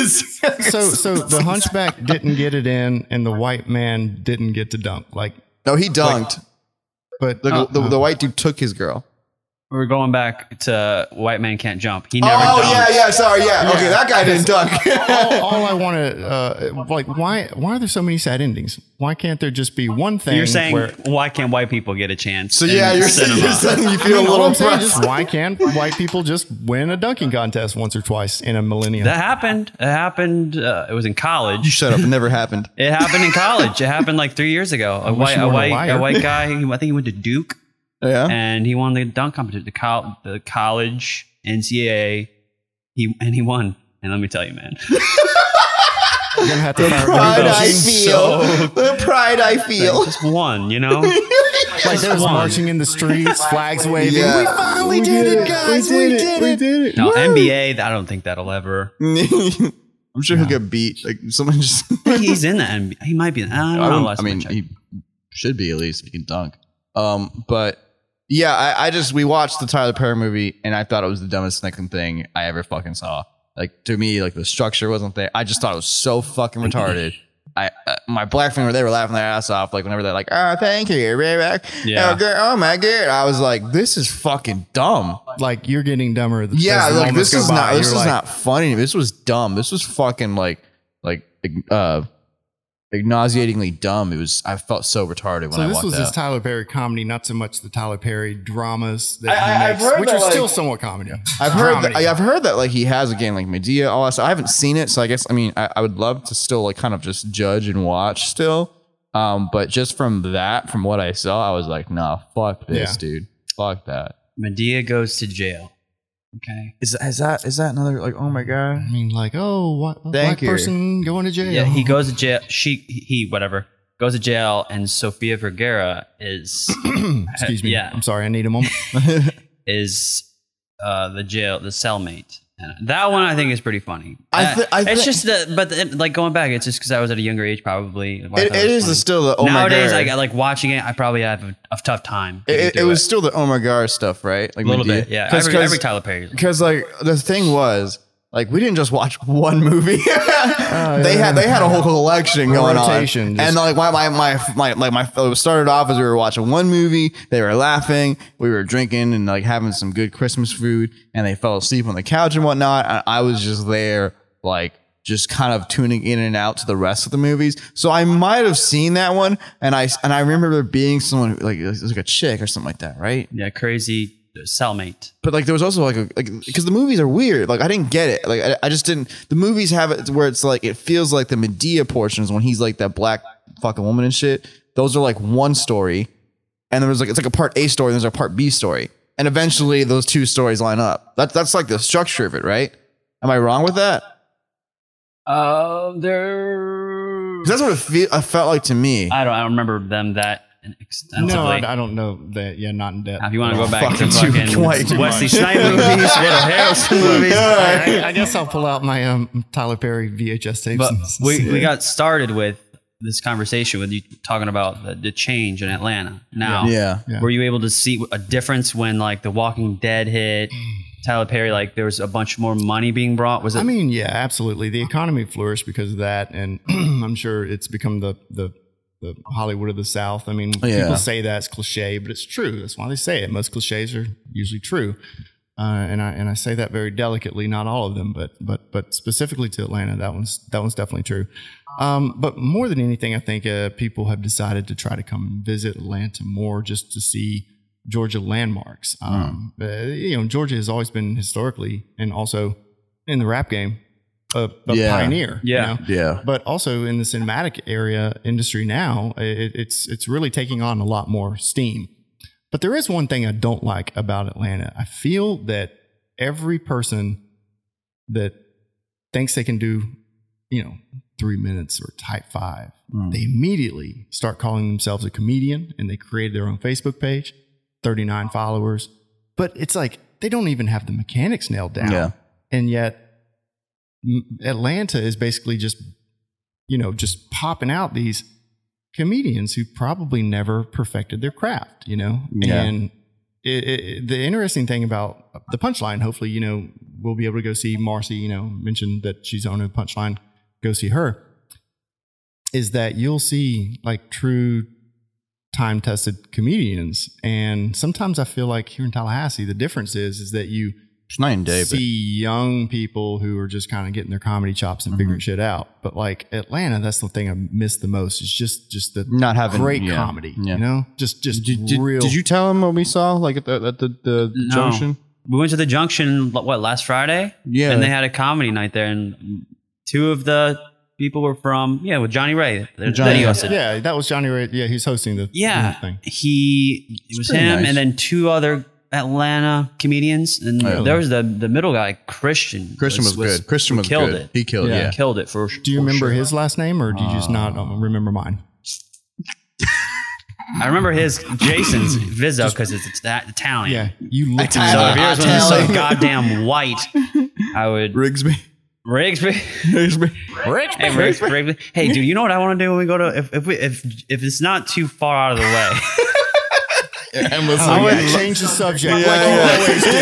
So, so [LAUGHS] the Hunchback didn't get it in, and the white man didn't get to dunk. Like, no, he dunked. but The, uh, the, the white dude took his girl. We're going back to White Man Can't Jump. He never. Oh dunked. yeah, yeah. Sorry, yeah. Okay, that guy didn't dunk. all, all [LAUGHS] I want to uh, like, why why are there so many sad endings? Why can't there just be one thing? You're saying where, why can't white people get a chance? so in yeah, you're saying, you're saying you I feel mean, a little I'm saying pressed. is why can't white people just win a dunking contest once or twice in a millennium? that happened. It happened. Uh, it was in college. You college. shut up. It never happened. It happened in college. It happened like three years ago. A white, a weren't a white, a white guy. I think he went to Duke, Yeah. and he won the dunk competition. The, col- the college NCAA. He and he won. And let me tell you, man, [LAUGHS] You're gonna have to fire Pride Benny I Bell. feel. The pride I feel. just won. You know, [LAUGHS] Like there was One. marching in the streets, [LAUGHS] flags waving. Yeah. We finally did, it, guys. We did, it. We did it. No, NBA. I don't think that'll ever. I'm sure he'll get beat. Like someone just. he's in the NBA. He might be. I don't I, know. I mean, he should be at least if he can dunk. Um, but yeah, I, I just we watched the Tyler Perry movie and I thought it was the dumbest fucking thing I ever fucking saw. Like to me, like the structure wasn't there. I just thought it was so fucking retarded. [LAUGHS] I uh, my black friend they were laughing their ass off like whenever they're like, oh, thank you, right back. Yeah. Oh, good. oh my god. I was like, this is fucking dumb. Like you're getting dumber. As Yeah, like this is by. not this You're is like, not funny. This was dumb. This was fucking like like uh like nauseatingly dumb. It was I felt so retarded when I. So I this was that. his Tyler Perry comedy, not so much the Tyler Perry dramas that I- I- he I've makes, heard which that, are still somewhat comedy. I've heard that, Comedy. I've heard that like he has a game like Madea, all that stuff. I haven't seen it, so I guess I mean I, I would love to still like kind of just judge and watch still. Um, but just from that, from what I saw, I was like, nah, fuck this, Yeah. dude. Fuck that. Madea goes to jail. Okay. Is is that is that another like oh my god? I mean, like, oh, what Thank black you. person going to jail? Yeah, he goes to jail. She, he, whatever, goes to jail, and Sofia Vergara is [COUGHS] Excuse me. Yeah. I'm sorry. I need a moment. [LAUGHS] is uh, the jail, the cellmate. That one I think is pretty funny. I Uh, thi- I it's just that, but the, like going back, it's just because I was at a younger age, probably. It, it is funny. still the oh Nowadays, my like, god. I like watching it. I probably have a, a tough time. it, it, was still the oh my god stuff, right? Like a little bit, yeah. 'Cause- Every, 'cause- every Tyler Perry. because like the thing was like we didn't just watch [LAUGHS] one movie. [LAUGHS] Oh, they yeah. had they had a whole collection A going rotation, on just- and like my, my my my like my it started off as we were watching one movie. They were laughing. We were drinking and like having some good christmas food. And they fell asleep on the couch and whatnot. And i was just there like just kind of tuning in and out to the rest of the movies. So i might have seen that one. And i and i remember there being someone like it was like a chick or something like that right? Yeah, crazy cellmate. but like there was also like a like because the movies are weird. Like I didn't get it. Like I, I just didn't. The movies have it where it's like it feels like the Madea portions when he's like that black fucking woman and shit. Those are like one story, and there was like it's like a part A story and there's a part B story, and eventually those two stories line up. That's that's like the structure of it, right? Am I wrong with that? Uh, there. that's what it feel, I felt like to me. I don't. I don't remember them that extensively. no, I, I don't know that. Yeah, not in depth. Now, if you want to go back to Fucking too- fucking too Wesley much. Snipes movies, Little Harrelson [LAUGHS] movies. I, I- I guess I'll pull out my um, Tyler Perry VHS tapes. But and we, we got started with this conversation with you talking about the, the change in Atlanta. Now, yeah. Yeah. were you able to see a difference when like The Walking Dead hit? Tyler Perry, like there was a bunch more money being brought. Was it? I mean, yeah, absolutely. The economy flourished because of that, and [CLEARS THROAT] I'm sure it's become the the the Hollywood of the South. I mean, Yeah. people say that's cliche, but it's true. That's why they say it. Most cliches are usually true, uh, and I and I say that very delicately. Not all of them, but but but specifically to Atlanta, that one's that one's definitely true. Um, but more than anything, I think uh, people have decided to try to come and visit Atlanta more just to see Georgia landmarks. Um, uh, you know, Georgia has always been historically and also in the rap game a, a Yeah. pioneer. you Yeah. know? Yeah. but also in the cinematic area industry now, it, it's it's really taking on a lot more steam. But there is one thing I don't like about Atlanta. I feel that every person that thinks they can do, you know, three minutes or type five, Mm. they immediately start calling themselves a comedian and they create their own Facebook page, 39 followers. But it's like they don't even have the mechanics nailed down. Yeah. And yet m- Atlanta is basically just, you know, just popping out these comedians who probably never perfected their craft, you know? Yeah. And it, it, the interesting thing about the punchline, hopefully, you know, we'll be able to go see Marcy, you know, mentioned that she's on a punchline, go see her, is that you'll see like true time tested comedians. And sometimes I feel like here in Tallahassee, the difference is, is that you It's night and day, see but young people who are just kind of getting their comedy chops and figuring mm-hmm. shit out. But like Atlanta, that's the thing I miss the most. Is just just the not having great yeah. comedy. Yeah. You know, just just Did, did, real. did you tell him what we saw like at the at the, the No. junction? we went to the junction what last Friday? Yeah. and they had a comedy night there, and two of the people were from yeah with Johnny Ray. Johnny- that he Yeah. hosted. Yeah, that was Johnny Ray. Yeah, he's hosting the Yeah, thing. he it was him, nice. and then two other Atlanta comedians, and Oh. there was the the middle guy, Christian. Christian was, good. Christian was killed good. it. He killed. Yeah. Yeah. Killed it for. Do you for remember sure. his last name, or do you just not um, remember mine? I remember his Jason's [LAUGHS] Vizzo because it's that Italian. Yeah, you look. So Italian. if yours was so Italian. goddamn white, I would Rigsby. Rigsby. Rigsby. Hey, Riggs, Rigsby. Hey, dude, you know what I want to do when we go to if if we, if if it's not too far out of the way. [LAUGHS] [LAUGHS] Endless. Oh, like- yeah, change the subject. Yeah, like you always do. [LAUGHS]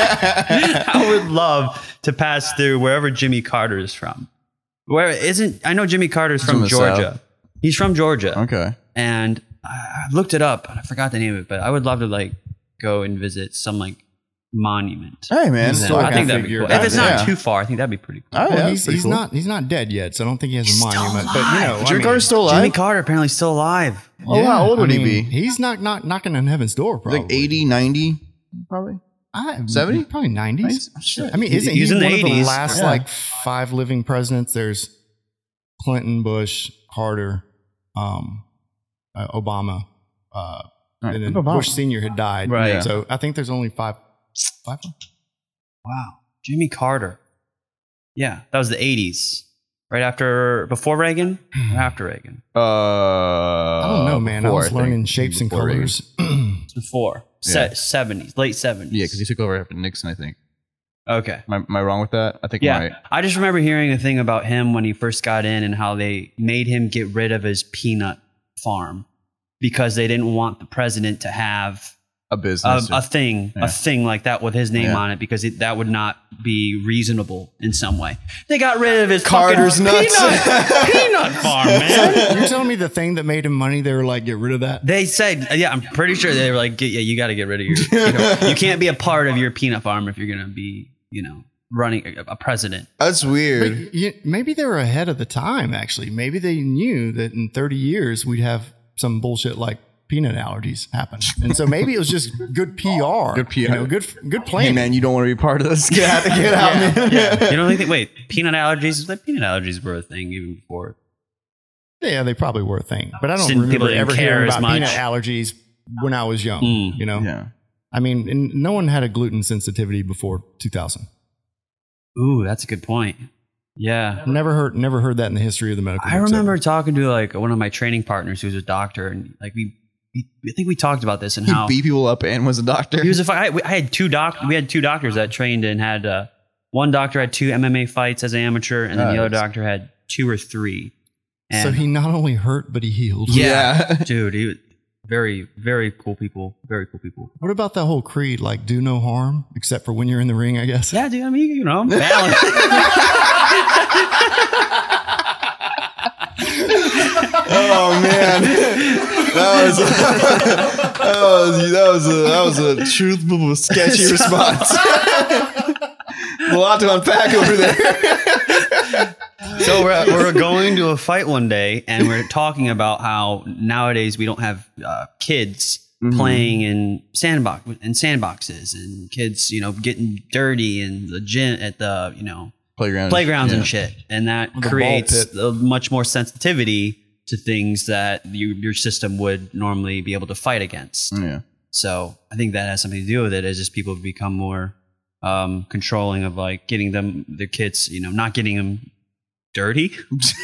I would love to pass through wherever Jimmy Carter is from. Where isn't I know Jimmy Carter's from from Georgia. South. He's from Georgia. Okay. and I I looked it up and I forgot the name of it, but I would love to like go and visit some like monument. Hey man. He's And I think that'd be cool. If it's not Yeah. too far, I think that'd be pretty cool. Oh, Well, he's, pretty he's cool. not he's not dead yet, so I don't think he has He's a still monument. But you alive. know, I Jimmy mean, Carter's still Jimmy. Carter apparently still alive. Oh, how old would I he be? He's not not knocking on heaven's door. Probably Like 80, 90, probably. 70? probably nineties. Shit. I mean, He's- isn't he's he in the one of the last Yeah. like five living presidents? There's Clinton, Bush, Carter, um, uh, Obama, uh, Right. and then Obama. Bush Senior had died. Right. Yeah. So I think there's only five. Five. Wow. Jimmy Carter. Yeah, that was the 80s. Right after, before Reagan or after Reagan? Uh, I don't know, man. I before, was think. learning shapes and Before Reagan. colors. It's [CLEARS THROAT] before. Yeah. 70s, late 70s. Yeah, because he took over after Nixon, I think. Okay. Am I, am I wrong with that? I think Yeah. I'm right. I just remember hearing a thing about him when he first got in and how they made him get rid of his peanut farm because they didn't want the president to have A a, business. a thing, Yeah. a thing like that with his name Yeah. on it because it, that would not be reasonable in some way. They got rid of his Carter's nuts. [LAUGHS] peanut, peanut [LAUGHS] farm, man. You're telling me the thing that made him money? They were like, get rid of that. They said, yeah, I'm pretty sure they were like, yeah, you got to get rid of your, you, know, you can't be a part of your peanut farm if you're going to be, you know, running a, a president. That's weird. you, maybe they were ahead of the time. Actually, maybe they knew that in 30 years we'd have some bullshit like peanut allergies happen, and so maybe it was just good [LAUGHS] PR. Good PR. You know, good good Hey man, you don't want to be part of this. [LAUGHS] Get [LAUGHS] out, get out, man. You don't think, wait, peanut allergies? Like peanut allergies were a thing even before. Yeah, they probably were a thing, but I don't Didn't- remember ever hearing about much. peanut allergies when I was young. Mm. You know, Yeah. I mean, and no one had a gluten sensitivity before 2000. Ooh, that's a good point. Yeah. Never heard, never heard that in the history of the medical. I remember ever. talking to like one of my training partners who's a doctor, and like we, we I think we talked about this and He how beat people up and was a doctor. he was a fi- I, I had two doc we had two doctors that trained and had uh, one doctor had two MMA fights as an amateur, and then the other doctor had two or three. And So he not only hurt, but he healed. Yeah. yeah. [LAUGHS] dude, he was very very cool people, very cool people. What about that whole creed, like do no harm, except for when you're in the ring? I guess. Yeah, dude. I mean, you know, [LAUGHS] balance. [LAUGHS] Oh man, that was [LAUGHS] that was that was a, that was a truthful, sketchy response. [LAUGHS] a lot to unpack over there. So we're, we're going to a fight one day, and we're talking about how nowadays we don't have uh, kids Mm-hmm. playing in sandbox in sandboxes, and kids, you know, getting dirty in the gym at the you know Playground, playgrounds yeah. and shit, and that ball creates a much more sensitivity to things that you, your system would normally be able to fight against. Yeah, So I think that has something to do with it. Is just people become more um, controlling of like getting them their kids, you know, not getting them dirty.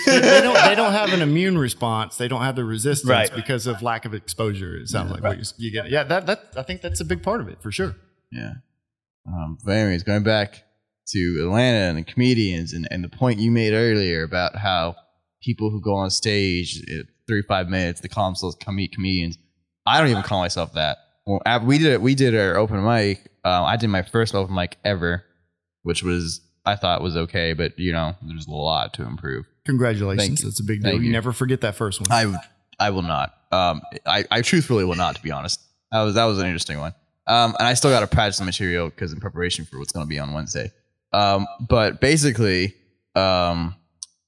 they don't. They don't have an immune response. They don't have the resistance Right. because of lack of exposure. It sounds like what you, you get. Yeah, that that I think that's a big part of it for sure. yeah. Um, but anyways, going back to Atlanta and the comedians and, and the point you made earlier about how people who go on stage at 35 minutes they call themselves com- comedians. I don't even call myself that. Well, we did it. We did our open mic. Um, I did my first open mic ever, which was I thought was okay, but you know, there's a lot to improve. Congratulations. That's a big deal. You. you. never forget that first one. I I will not. Um, I, I truthfully will not, to be honest. That was that was an interesting one. Um, and I still got to practice the material because in preparation for what's going to be on Wednesday. Um, but basically, um,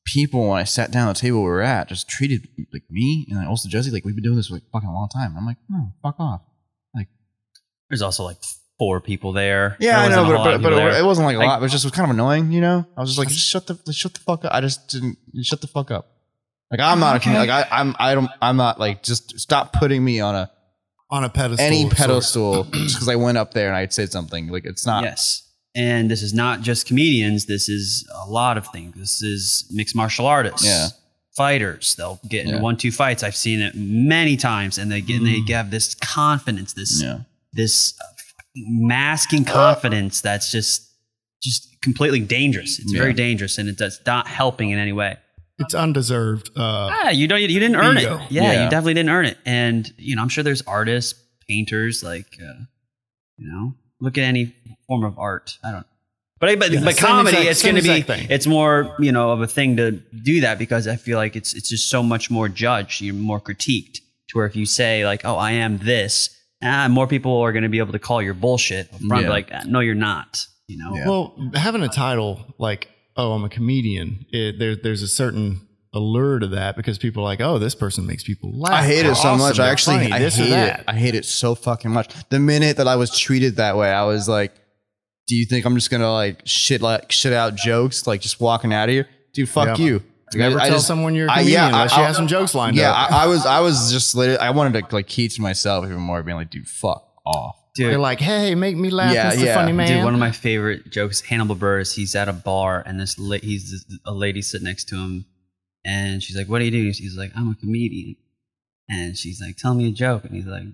people when I sat down at the table we were at just treated like me and also Jessi like we've been doing this for like fucking a long time. I'm like, no, fuck off. Like, there's also like four people there. Yeah, There I know, but, but, but people it, wasn't like a Like- lot. It was just it was kind of annoying, you know. I was just like, just shut the shut the fuck up. I just didn't shut the fuck up. Like I'm not a Okay. like I, I'm I don't I'm not like just stop putting me on a on a pedestal. any pedestal just because I went up there and I said something. Like it's not. yes. And this is not just comedians. This is a lot of things. This is mixed martial artists. Yeah. fighters. They'll get into Yeah. one two fights. I've seen it many times, and they get and they have this confidence, this Yeah. this uh, masking confidence that's just just completely dangerous. It's very dangerous, and it's not helping in any way. It's undeserved. Uh, Ah, you don't. You didn't earn Ego. it. Yeah, Yeah. you definitely didn't earn it. And you know, I'm sure there's artists, painters, like uh, you know, look at any form of art. I don't. But but, Yeah, but comedy, exact- it's going to be. thing. It's more you know of a thing to do that because I feel like it's it's just so much more judged. You're more critiqued. To where if you say like, "Oh, I am this," ah, more people are going to be able to call your bullshit. up front, Yeah. Like, "Ah, no, you're not. You know. Yeah. Well, having a title like "Oh, I'm a comedian," it, there, there's a certain allure to that because people are like, "Oh, this person makes people laugh." I hate They're it so awesome. much. They're I actually funny, I this or hate that." it. I hate it so fucking much. The minute that I was treated that way, I was like, "Do you think I'm just gonna like shit like shit out jokes like just walking out of here, dude? Fuck Yeah. you." Never I tell just- someone you're a I- comedian yeah, unless I- you I- have some jokes lined Yeah, up. I, I was I was just lit- I wanted to like keep to myself even more, being like, "Dude, fuck off." Dude, They're like, "Hey, make me laugh, Yeah, Mr. yeah. Funny Man." Dude, one of my favorite jokes, Hannibal Buress. He's at a bar, and this la- he's this, a lady sitting next to him, and she's like, "What do you do?" He's like, "I'm a comedian," and she's like, "Tell me a joke," and he's like,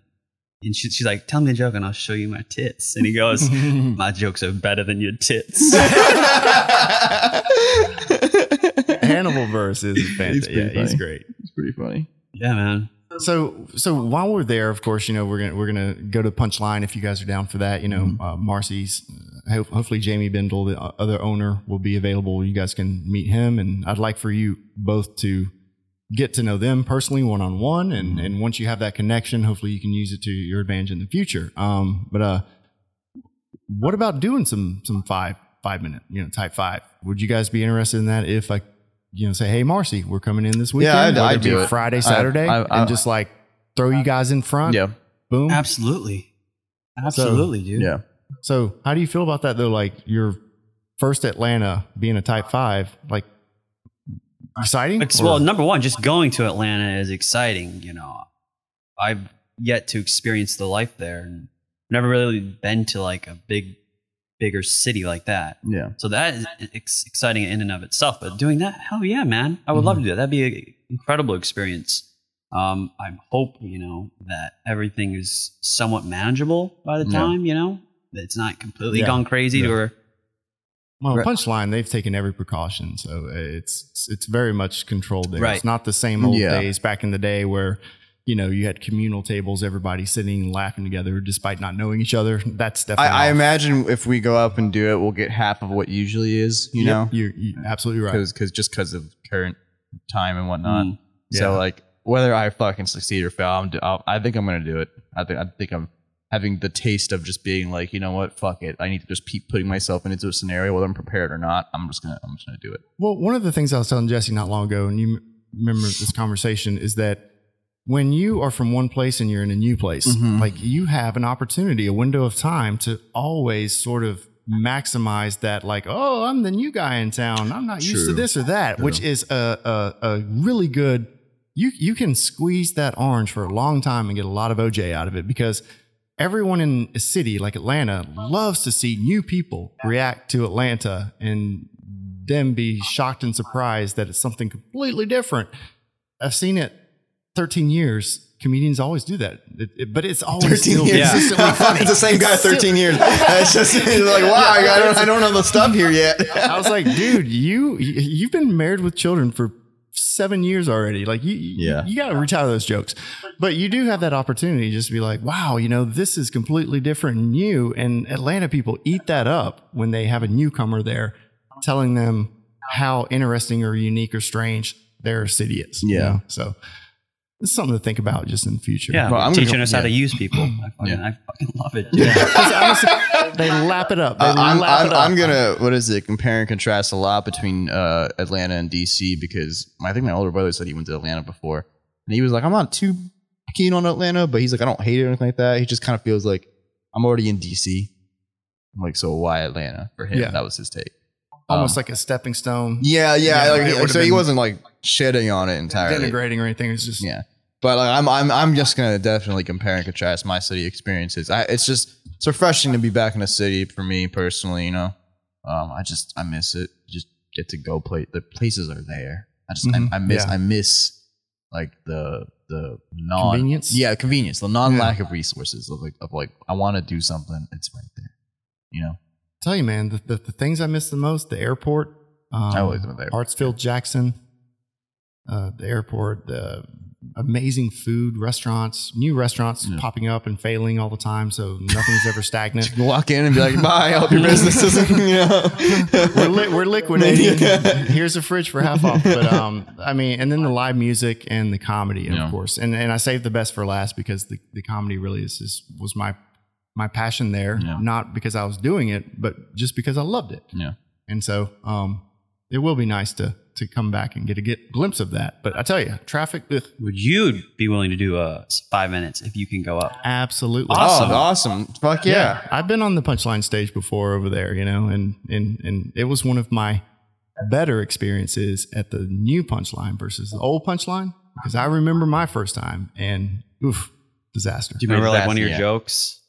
and she, she's like, "Tell me a joke, and I'll show you my tits," and he goes, [LAUGHS] "My jokes are better than your tits." [LAUGHS] [LAUGHS] Hannibal Buress is fantastic. pretty yeah, he's great. It's pretty funny. yeah, man. So, so while we're there, of course, you know we're gonna we're gonna go to Punchline if you guys are down for that. You know, Mm-hmm. uh, Marcy's. Uh, ho- hopefully, Jamie Bindle, the other owner, will be available. You guys can meet him, and I'd like for you both to get to know them personally, one on one, and Mm-hmm. and once you have that connection, hopefully you can use it to your advantage in the future. Um, but uh, what about doing some some five five minute you know type five? Would you guys be interested in that? If I you know say, hey Marcy, we're coming in this weekend. I'd- I'd be do it. Friday, Saturday, I- I- and just like throw you guys in front. Yeah, Boom. Absolutely, absolutely, dude. yeah. So how do you feel about that though? Like your first Atlanta being a type five, like exciting? Ex- Or- well, number one, just going to Atlanta is exciting. You know, I've yet to experience the life there, and never really been to like a big, bigger city like that. Yeah. So that is ex- exciting in and of itself. But doing that, hell yeah, man, I would love to do that. That'd be an incredible experience. Um, I hope you know that everything is somewhat manageable by the Yeah. time. You know, that it's not completely Yeah. gone crazy Yeah. or well, Right. punchline, they've taken every precaution, so it's it's, very much controlled there. Right. It's not the same old Yeah. days back in the day where you know you had communal tables, everybody sitting and laughing together despite not knowing each other. That's definitely. I, I imagine if we go up and do it, we'll get half of what usually is. You Yep, know, you're, you're absolutely right. because just because of current time and whatnot. Mm. So like whether I fucking succeed or fail, I'm, do- I'll, I think I'm gonna do it. I think I think I'm having the taste of just being like, you know what, fuck it. I need to just keep putting myself into a scenario whether I'm prepared or not. I'm just gonna I'm just gonna do it. Well, one of the things I was telling Jessi not long ago, and you m- remember this conversation, is that when you are from one place and you're in a new place, Mhm. like you have an opportunity, a window of time to always sort of maximize that, like, oh, I'm the new guy in town. I'm not used to this or that, which is a, a, a really good. You you can squeeze that orange for a long time and get a lot of OJ out of it because everyone in a city like Atlanta loves to see new people react to Atlanta and then be shocked and surprised that it's something completely different. I've seen it 13 years. Comedians always do that, It- it- but it's always 13 still years. consistently funny. [LAUGHS] it's the same guy 13 years. [LAUGHS] It's just it's like, wow, I, don't, I don't know the stuff here yet. [LAUGHS] I was like, dude, you you've been married with children for seven years already. Like you, you- Yeah. you got to retire those jokes. But you do have that opportunity just to be like, wow, you know, this is completely different and new. And Atlanta people eat that up when they have a newcomer there, telling them how interesting or unique or strange their city is. you Yeah. know? So it's something to think about just in the future. yeah, Well, I'm teaching go- us how to use people. [CLEARS THROAT] I fucking, Yeah. I fucking love it. 'Cause [LAUGHS] [LAUGHS] honestly, they lap it up. They Uh, I'm, lap I'm, it up. I'm gonna what is it? Compare and contrast a lot between uh, Atlanta and DC because I think my older brother said he went to Atlanta before, and he was like, "I'm not too keen on Atlanta, but he's like, I don't hate it or anything like that. He just kind of feels like I'm already in DC. I'm like, so why Atlanta for him? Yeah. That was his take. almost um, like a stepping stone. Yeah, yeah. Yeah, like, it so he been- wasn't like shitting on it entirely. denigrating or anything. It's just Yeah. But like, I'm I'm I'm just gonna definitely compare and contrast my city experiences. I, it's just it's refreshing to be back in a city for me personally. You know, um, I just I miss it. Just get to go play. The places are there. I just Mhm. I, I miss Yeah. I miss like the the non Convenience? Yeah, convenience. The non lack of resources of like of like I want to do something. It's right there. You know. tell you, man, the, the, the things I miss the most: the airport, um, I always went there. Hartsfield Jackson, uh, the airport, the amazing food, restaurants, new restaurants Yeah. popping up and failing all the time, so nothing's ever stagnant. [LAUGHS] You can walk in and be like, "Bye, I hope your business isn't." You know. we're, li- we're liquidating. [LAUGHS] Yeah. Here's a fridge for half off. But um, I mean, and then the live music and the comedy, of course. And and I saved the best for last because the, the comedy really is, is was my my passion there. Yeah. Not because I was doing it, but just because I loved it. Yeah. And so um, it will be nice to to come back and get a get glimpse of that. But I tell you, traffic, ugh, Would you be willing to do uh, five minutes if you can go up? absolutely Awesome. Oh, awesome! Fuck yeah. I've been on the punchline stage before over there, you know, and and and it was one of my better experiences at the new punchline versus the old punchline because I remember my first time and oof, disaster. Do you remember like one of your Yeah. jokes?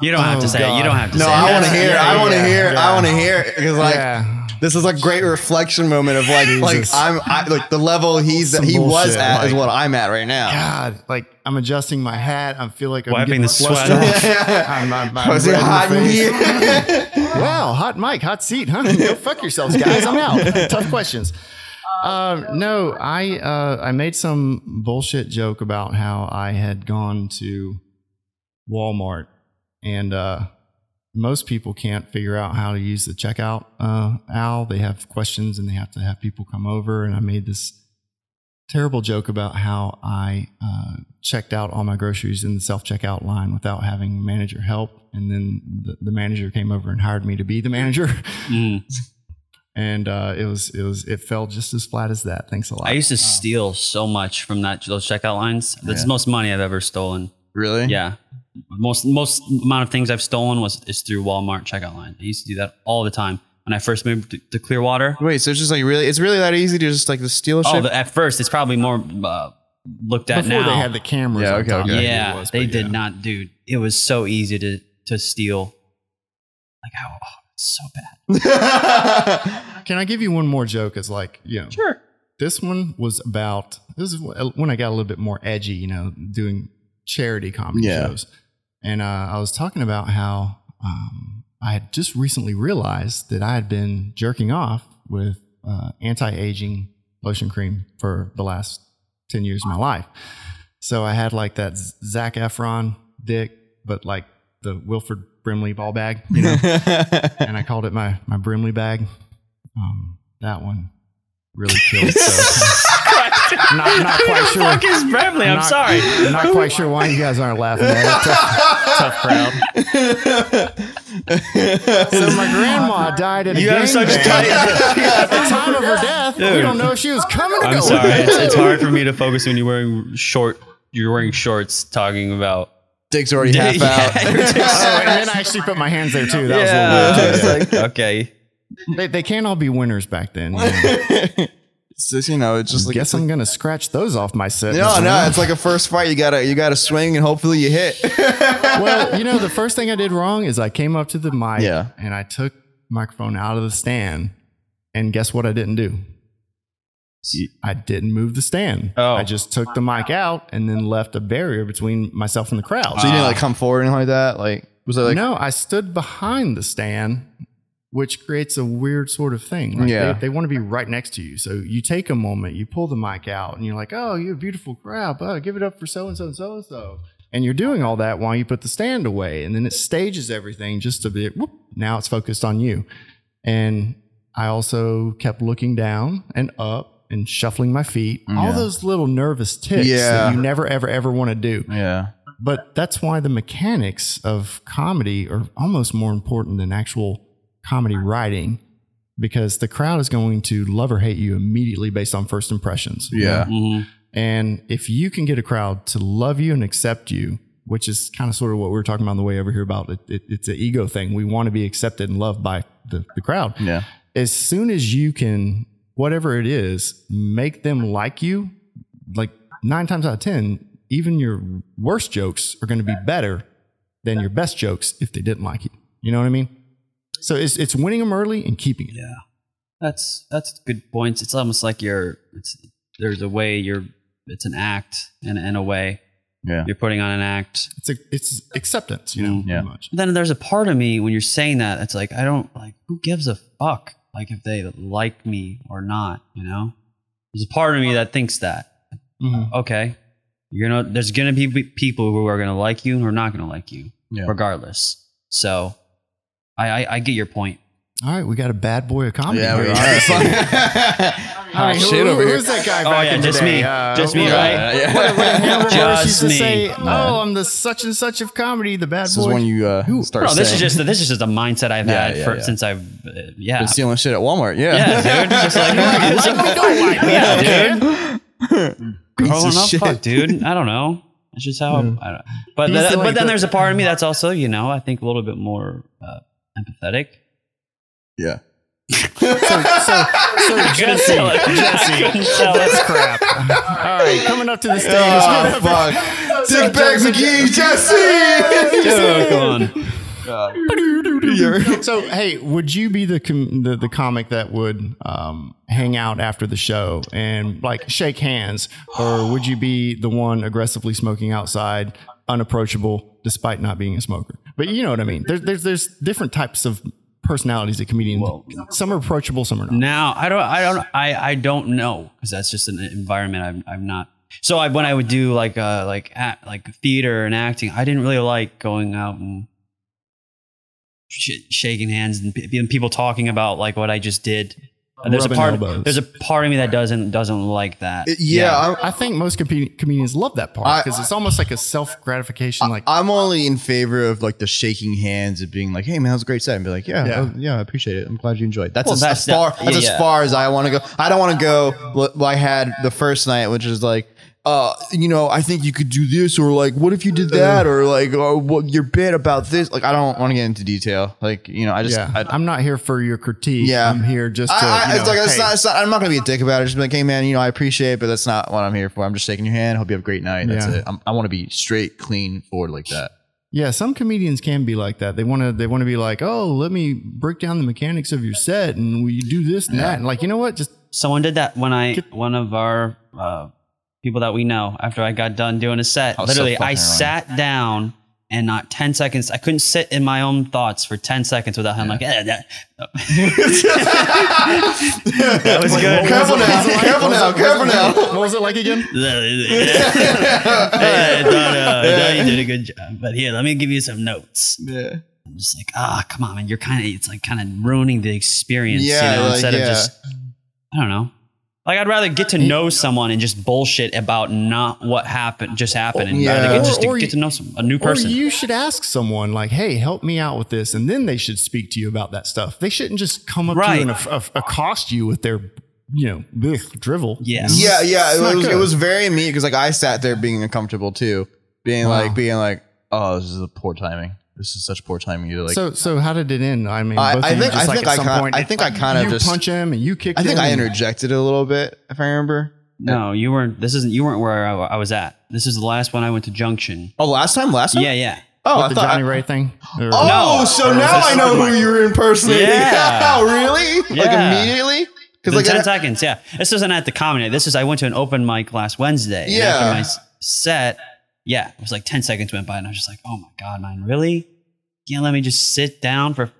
You don't have Oh, to say it. You don't have to say. No, say I it. want to hear. it. I want to Yeah, hear. it. yeah. I want to hear it because like yeah, this is a great reflection moment of like like I'm I, like the level he's Some he was bullshit, at is what I'm at right now. God, like I'm adjusting my hat. I feel like I'm Wiping the sweat off. [LAUGHS] I'm, I'm, I'm [LAUGHS] Was it red in the hot in here? [LAUGHS] wow, hot mic, hot seat, huh? Go fuck yourselves, guys. I'm out. Tough questions. Um, no, I uh, I made some bullshit joke about how I had gone to Walmart and uh, most people can't figure out how to use the checkout uh, owl. They have questions and they have to have people come over. And I made this terrible joke about how I uh, checked out all my groceries in the self checkout line without having manager help. And then the, the manager came over and hired me to be the manager. Mm. [LAUGHS] and uh, it was it was it fell just as flat as that. Thanks a lot. I used to steal so much from that those checkout lines. That's Yeah. the most money I've ever stolen. really? Yeah. Most most amount of things I've stolen was is through Walmart checkout line. I used to do that all the time when I first moved to, to Clearwater. Wait, so it's just like really, it's really that easy to just like the steal Oh, the, at first it's probably more uh, looked at Before now. they had the cameras. Yeah, on okay, top, okay. maybe it yeah, was, they but did yeah. not, dude. It was so easy to to steal. Like how oh, it's so bad. [LAUGHS] Can I give you one more joke? As like you know, Sure. this one was about this is when I got a little bit more edgy, you know, doing charity comedy Yeah. shows, and uh, I was talking about how um, I had just recently realized that I had been jerking off with uh, anti-aging lotion cream for the last ten years of my life. So I had like that Zac Efron dick, but like the Wilford Brimley ball bag, you know, [LAUGHS] and I called it my my Brimley bag. Um, that one really killed. So [LAUGHS] not, not quite Who sure. the fuck is Bradley? I'm not, sorry. I'm not quite sure why you guys aren't laughing at it. Tough, tough crowd. [LAUGHS] So my grandma died at a You have gang such bang. tight. At the time of her death, we don't know if she was coming or I'm going. sorry. It's, it's hard for me to focus when you're wearing short. You're wearing shorts, talking about. Dick's already half [LAUGHS] out. Yeah, your Oh, and then I actually put my hands there too. That was a little weird. yeah. too, yeah. okay. They, they can't all be winners back then. you know. [LAUGHS] just, you know, it's just like Guess I'm gonna scratch those off my set. no, no. It's like a first fight. You gotta, you gotta swing and hopefully you hit. [LAUGHS] well, you know, the first thing I did wrong is I came up to the mic Yeah. and I took microphone out of the stand, and guess what I didn't do? I didn't move the stand. Oh. I just took the mic out and then left a barrier between myself and the crowd. So you didn't like ah. come forward and like that. Like was it like no, I stood behind the stand, which creates a weird sort of thing. Like Yeah. They, they want to be right next to you. So you take a moment, you pull the mic out, and you're like, oh, you're a beautiful crowd. Oh, give it up for so and so and so and so. And you're doing all that while you put the stand away. And then it stages everything just a bit. Whoop, now it's focused on you. And I also kept looking down and up and shuffling my feet. All those little nervous ticks Yeah. that you never, ever, ever want to do. yeah. But that's why the mechanics of comedy are almost more important than actual comedy writing because the crowd is going to love or hate you immediately based on first impressions. Yeah. know? Mhm. And if you can get a crowd to love you and accept you, which is kind of sort of what we were talking about on the way over here about it, it, it's an ego thing. We want to be accepted and loved by the, the crowd. Yeah. As soon as you can, whatever it is, make them like you, like nine times out of 10, even your worst jokes are going to be better than your best jokes if they didn't like you. You know what I mean? So it's, it's winning them early and keeping it. Yeah. That's that's good points. It's almost like you're. It's there's a way you're. It's an act in in a way. Yeah. You're putting on an act. It's a, it's acceptance, you know, Mm, yeah. much. Then there's a part of me when you're saying that, it's like I don't like who gives a fuck like if they like me or not, you know? There's a part of me that thinks that. Mhm. Okay. You're gonna there's gonna be people who are gonna like you and who are not gonna like you, Yeah. regardless. So I, I I get your point. All right, we got a bad boy of comedy. Yeah, we are. All right, who- over who- here. Who's that guy Oh, back yeah, in just the day? me. Uh, Just me, what- right? Yeah. What, what Hannibal Just used to me. say, Yeah. "Oh, I'm the such and such of comedy, the bad This boy." is when you uh, Who- start Bro, this is just this is just a mindset I've Yeah, had yeah, for, yeah. since I've uh, yeah been stealing shit at Walmart. Yeah. yeah dude just like [LAUGHS] it's like, yeah dude [LAUGHS] Piece Oh, of no, shit. fuck, dude. I don't know. It's just how. [LAUGHS] I don't, but He's then, like but then there's a part of me that's also, you know, I think a little bit more uh, empathetic. Yeah. so, so, so [LAUGHS] Jessi, Jessi, [LAUGHS] That's crap. All right, coming up to the stage. Oh fuck! Dick Bag McGee, Jessi. come on. so hey, would you be the, com- the the comic that would um, hang out after the show and like shake hands, or would you be the one aggressively smoking outside, unapproachable despite not being a smoker? But you know what I mean. There's there's there's different types of personalities that comedians. some are approachable, some are not. Now I don't, I don't, I, I don't know because that's just an environment I'm, I'm not. So I, when I would do like, uh, like, act, like theater and acting, I didn't really like going out and sh- shaking hands and people talking about like what I just did. And there's a part, elbows. there's a part of me that doesn't doesn't like that. Yeah, I'm, I think most com- comedians love that part because it's almost like a self gratification. Like I'm only in favor of like the shaking hands and being like, "Hey man, that was a great set," and be like, "Yeah, Yeah. yeah, yeah I appreciate it. I'm glad you enjoyed." That's Well, as, that's as far that- that's yeah, as far as I want to go. I don't want to go. What I had the first night, which is like, uh, you know, I think you could do this, or like, what if you did that, or like, or what your bit about this? Like, I don't want to get into detail. Like, you know, I just, yeah, I, I'm not here for your critique. Yeah. I'm here just to. I, I, you know, it's like it's hey, not, it's not. I'm not gonna be a dick about it. Just be like, hey man, you know, I appreciate it, but that's not what I'm here for. I'm just shaking your hand. Hope you have a great night. That's Yeah. it. I'm, I want to be straight, clean, forward like that. Yeah, some comedians can be like that. They want to they want to be like, "Oh, let me break down the mechanics of your set and we do this and that." And like, you know what? Just Someone did that when I one of our uh, people that we know after I got done doing a set. Oh, so literally, I fucking sat down and not ten seconds. I couldn't sit in my own thoughts for ten seconds without him like. Eh, that. [LAUGHS] that was good. Careful now, careful now, careful now. what was it like again? [LAUGHS] hey, I thought, uh, I thought you did a good job, but here, let me give you some notes. Yeah. I'm just like, ah, come on, man. You're kind of, it's like kind of ruining the experience, Yeah, you know, like, instead yeah. of just, I don't know. Like, I'd rather get to know someone and just bullshit about not what happened, just happened, and Yeah. rather get, just Or- or to get to know some, a new person. Or you should ask someone like, "Hey, help me out with this," and then they should speak to you about that stuff. They shouldn't just come up to you and aff- aff- accost you with their, you know, blech, drivel. Yes. Yeah, yeah. It was, it was very me because like I sat there being uncomfortable too, being Wow. like, being like, oh, this is a poor timing. This is such poor timing. You like, so, so how did it end? I mean, I- I think- I like think I kinda- point, I think I kinda you just- punch him and you kick. Him. I think him I interjected a little bit if I remember. No, you weren't. This isn't. You weren't where I, I was at. This is the last one I went to Junction. Oh, last time, last time. Yeah, yeah. Oh, I the thought. Johnny Ray thing. Or- oh, No. so now I know who you were impersonating. Yeah. oh, [LAUGHS] really? Like Yeah. immediately? Because like ten I, seconds. Yeah. This isn't at the comedy. Night. This is I went to an open mic last Wednesday. Yeah. After my set, yeah, it was like ten seconds went by, and I was just like, oh my god, man, really? You can't let me just sit down for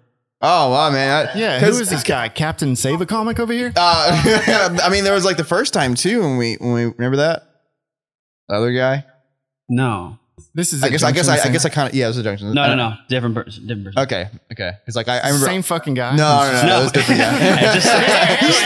oh wow, man. I, yeah. 'cause- Who is this guy? Captain Save a Comic over here? Uh, [LAUGHS] I mean, there was like the first time too when we when we remember that the other guy. no, This is. I at guess I guess I, I guess I kind of yeah, it was a junction. no, no, no, different person, different person. Okay, okay. It's like I, I remember. Same fucking guy. no, no, no, no, it was different. I just-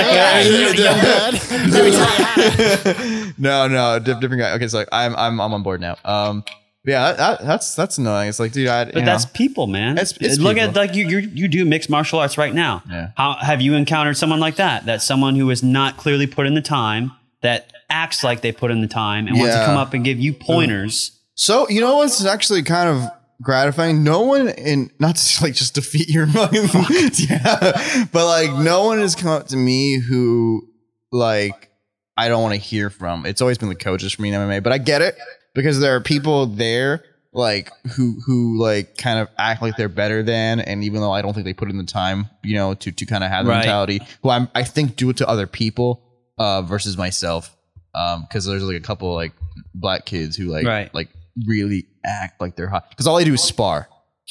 Yeah, young blood. Let me tell you how. no, no, different guy. Okay, so like, I'm I'm I'm on board now. Um, yeah, that, that, that's that's annoying. It's like, dude, I. But that's people, man. It's- it's Look people. at like you, you you do mixed martial arts right now. Yeah. How have you encountered someone like that? That someone who is not clearly put in the time, that acts like they put in the time, and wants to come up and give you pointers. So you know what's actually kind of gratifying? No one in not to like just defeat your [LAUGHS] fucking yeah, but like no one has come up to me who like I don't want to hear from. It's always been the coaches for me in MMA, but I get it because there are people there like who who like kind of act like they're better than, and even though I don't think they put in the time, you know, to to kind of have the Right. mentality, who I'm I think do it to other people uh, versus myself, Um because there's like a couple like black kids who like Right. like really act like they're hot because all they do is spar.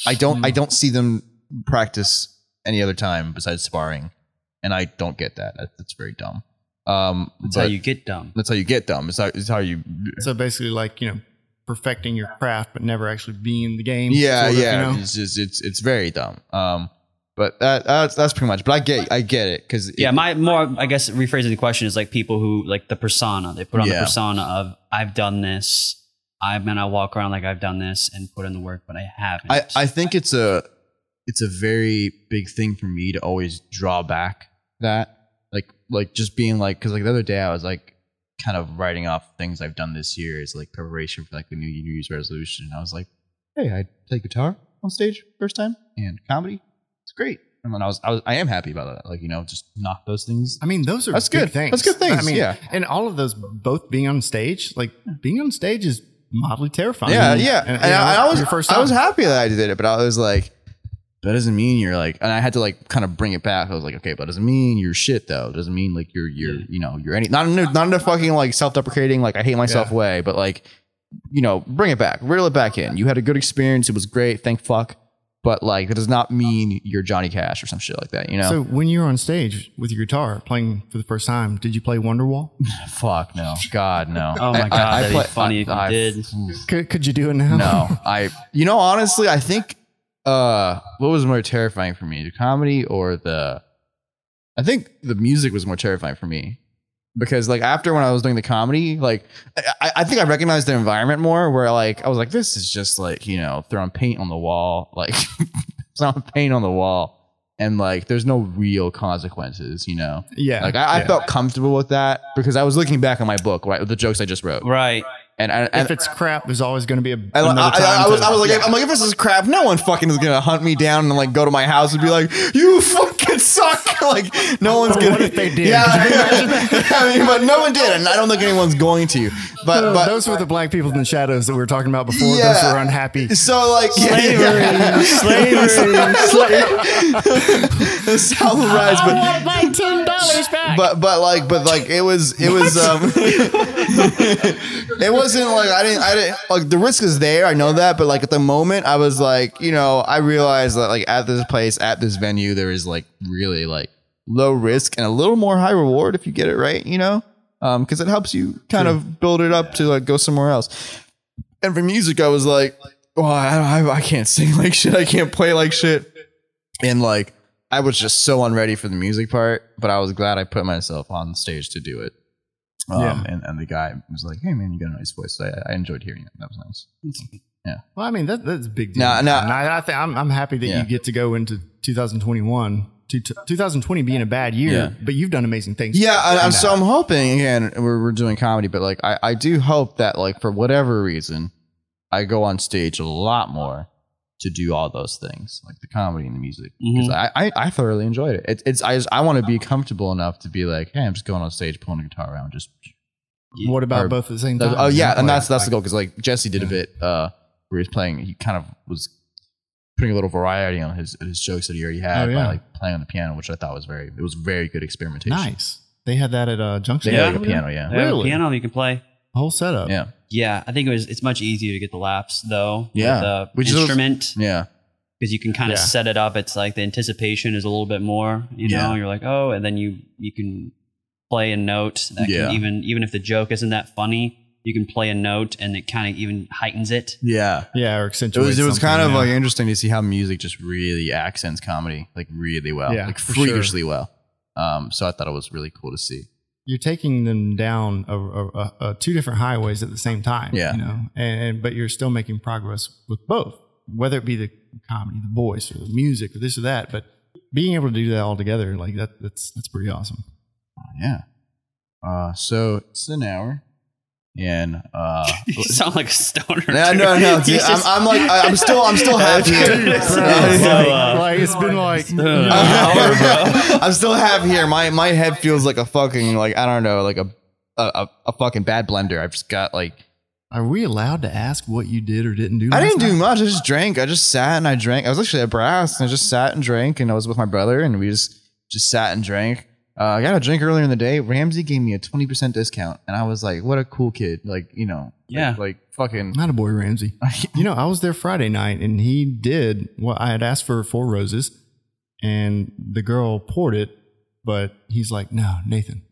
I don't I don't see them practice any other time besides sparring, and I don't get that. That- That's very dumb. Um, That's but how you get dumb. that's how you get dumb. It's how, it's how you. So basically, like you know, perfecting your craft, but never actually being in the game. Yeah, sort of, yeah. You know? It's just it's it's very dumb. Um, but that that's that's pretty much. But I get I get it because Yeah, my more I guess rephrasing the question is like people who like the persona. They put on Yeah. the persona of I've done this. I'm gonna walk around like I've done this and put in the work, but I haven't. I, I think it's a it's a very big thing for me to always draw back that like like just being like because like the other day I was like kind of writing off things I've done this year as like preparation for like the new New Year's resolution. And I was like, hey, I play guitar on stage first time and comedy. It's great. And then I was I was I am happy about that. Like you know, just knock those things. I mean, those are That's good. things. That's good things, I mean, yeah. and all of those, both being on stage, like being on stage is mildly terrifying. Yeah, yeah. And, And, you know, I, I was your first I was happy that I did it, but I was like, that doesn't mean you're like, and I had to like kind of bring it back. I was like, okay, but it doesn't mean you're shit though. It doesn't mean like you're you're you know you're any not in a, not in a fucking like self deprecating like I hate myself Yeah. way, but like you know bring it back, reel it back in. You had a good experience. It was great. Thank fuck. But like that does not mean you're Johnny Cash or some shit like that. You know? So when you were on stage with your guitar playing for the first time, did you play Wonderwall? [LAUGHS] fuck no, God no. [LAUGHS] Oh my God, I- I that'd be play- funny if you I- did. [LAUGHS] Could, could you do it now? no i you know honestly i think uh what was more terrifying for me the comedy or the i think the music was more terrifying for me because like after when i was doing the comedy like i, I think i recognized the environment more where like i was like this is just like you know throwing paint on the wall like [LAUGHS] throwing paint on the wall and like there's no real consequences you know Yeah. like i, I yeah. felt comfortable with that because i was looking back on my book right the jokes i just wrote Right. and, and, and if it's crap, there's always going to be a, I, another time. I, I was, to- I was like, yeah. I'm like, if this is crap, no one fucking is gonna hunt me down and like go to my house and be like, you fucking suck. [LAUGHS] like, no one's But gonna. what if they did? Yeah, I mean, but no one did, and I don't think anyone's going to. But, Uh, but those were the black people in the shadows that we were talking about before. Yeah. Those were unhappy. so like [LAUGHS] Slavery, [LAUGHS] slavery, slavery. the South will rise, but want my ten dollars back. but but like but like it was it was um [LAUGHS] it wasn't like I didn't I didn't like the risk is there I know that but like at the moment I was like you know I realized that like at this place at this venue there is like really like low risk and a little more high reward if you get it right you know? Um because it helps you kind of build it up to like go somewhere else. And for music I was like oh I, I I can't sing like shit. I can't play like shit. And like I was just so unready for the music part, but I was glad I put myself on stage to do it. Um, Yeah. and, and the guy was like, "Hey man, you got a nice voice." So I, I enjoyed hearing it. That was nice. Yeah. Well, I mean, that, that's a big deal. No, no. And I, I think I'm, I'm happy that Yeah. you get to go into 2021. 2020 being a bad year, Yeah. but you've done amazing things. Yeah, I, I'm, so. I'm hoping again. We're, we're doing comedy, but like I, I do hope that like for whatever reason, I go on stage a lot more to do all those things, like the comedy and the music, because I, I I thoroughly enjoyed it. it it's I just I want to be comfortable enough to be like, hey, I'm just going on stage, pulling a guitar around, just What about Or- both at the same time? oh yeah, and that's that's the goal because like Jessi did a bit uh where he was playing. He kind of was putting a little variety on his his jokes that he already had Oh, yeah. by like playing on the piano, which I thought was very it was very good experimentation. nice. They had that at uh, Junction. They Yeah. had like a piano, yeah, Yeah, Really? piano you can play. Whole setup. yeah, Yeah, I think it was. It's much easier to get the laughs though. Yeah. with the Which is- instrument yeah, because you can kind of Yeah. set it up. It's like the anticipation is a little bit more. You know, Yeah. you're like, oh, and then you you can play a note that Yeah. can even even if the joke isn't that funny, you can play a note and it kind of even heightens it. yeah. Yeah, or accentuates It accentuate. was it was kind of something, like interesting to see how music just really accents comedy like really well, Yeah, like for sure. freakishly well. Um, so I thought it was really cool to see. You're taking them down a, a, a, two different highways at the same time. Yeah. you know, and, and but you're still making progress with both, whether it be the comedy, the voice, or the music, or this or that. But being able to do that all together, like that, that's that's pretty awesome. Yeah. Uh, so it's an hour, and uh, [LAUGHS] You sound like a stoner. no, dude. no, no. He's dude, I'm, I'm like I- I'm still I'm still [LAUGHS] half here. [LAUGHS] So, like, uh, like, it's been like an hour. I'm still half here. My my head feels like a fucking like I don't know like a a, a, a fucking bad blender. I've just got like Are we allowed to ask what you did or didn't do? I didn't do much. I just drank. I just sat and I drank. I was actually at Brass and I just sat and drank. And I was with my brother and we just just sat and drank. Uh, I got a drink earlier in the day. Ramsey gave me a twenty percent discount, and I was like, "What a cool kid!" Like you know, Yeah. like, like fucking. Not a boy, Ramsey. [LAUGHS] You know, I was there Friday night and he did what I had asked for Four Roses and the girl poured it, but he's like, no, Nathan,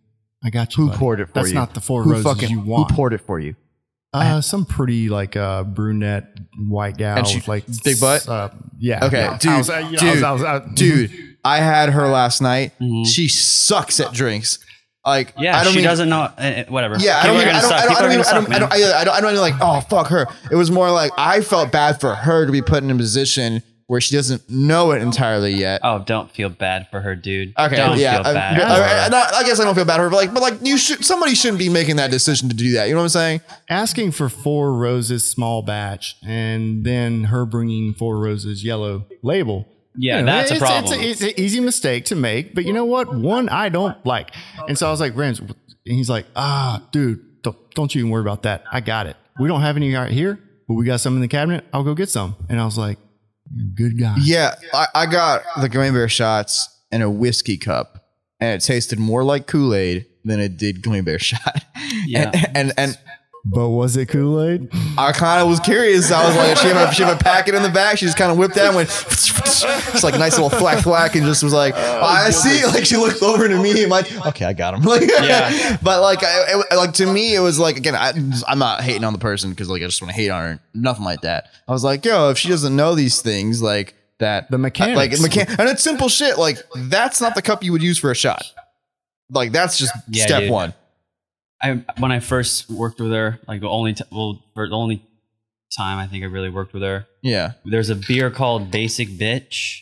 I got you. Who buddy. poured it for That's you? not the four who roses fucking, you want. Who poured it for you? Uh, some pretty like uh, brunette white gal And she- with like big butt? Uh, yeah. Okay, yeah. dude, I was, you know, I was- dude, I was- I- Dude, [LAUGHS] [LAUGHS] I had her last night. Mhm. She sucks at drinks. Like, Yeah, I don't she mean, doesn't know. uh, whatever. Yeah, I don't, are even, gonna I don't, suck. I don't, People I don't, even, gonna I don't, I don't. I don't, I don't, even like, oh fuck her. It was more like I felt bad for her to be put in a position where she doesn't know it entirely yet. Oh, don't feel bad for her, dude. Okay, don't yeah, feel I, bad. I- for I- I guess I don't feel bad for her, but like, but like, you should. Somebody shouldn't be making that decision to do that. You know what I'm saying? asking for Four Roses small batch and then her bringing Four Roses yellow label. Yeah, You know, that's a it's- problem. It's, it's an easy mistake to make, but you know what? One I don't like. And so I was like, Rams, and he's like, ah, dude, don't, don't you even worry about that. I got it. We don't have any right here, but we got some in the cabinet. I'll go get some. And I was like, good guy. Yeah, I, I got the Gummy Bear shots in a whiskey cup, and it tasted more like Kool Aid than it did Gummy Bear [LAUGHS] shot. Yeah. and and, and But was it Kool Aid? I kind of was curious. I was like, she have, a, she have a packet in the back. She just kind of whipped that and went, it's like a nice little thwack thwack, and just was like, Oh, I see. Like she looked over to me, and like, okay, I got him. [LAUGHS] Like, Yeah. But like, I, it, like to me, it was like again, I, I'm not hating on the person because like I just want to hate on her. Nothing like that. I was like, yo, if she doesn't know these things, like that, The mechanics. like mechan- and it's simple shit. Like that's not the cup you would use for a shot. Like that's just Yeah, step dude. one. I when I first worked with her, like the only t- well, for the only time I think I really worked with her. Yeah, There's a beer called Basic Bitch.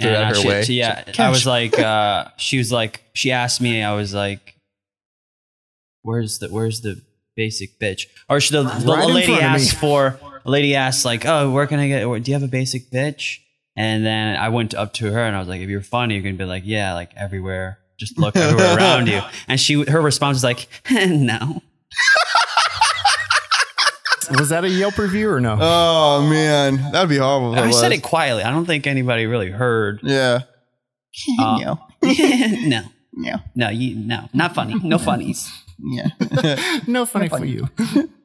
And, her she- way. she- yeah, I was like, [LAUGHS] uh, she was like, she asked me, I was like, "Where's the Where's the basic bitch?" Or she, the, the, Right lady asked for, a lady asked like, "Oh, where can I get? Do you have a basic bitch?" And then I went up to her and I was like, "If you're funny, you're gonna be like, yeah, like everywhere, just look everywhere around you." [LAUGHS] And she, her response was like, [LAUGHS] "No." Was that a Yelp review or no? Oh man, that'd be horrible. if I said it quietly. I don't think anybody really heard. Yeah. Uh, yeah. [LAUGHS] no, Yeah. no, you, no, not funny. No funnies. Yeah. [LAUGHS] no funny for you.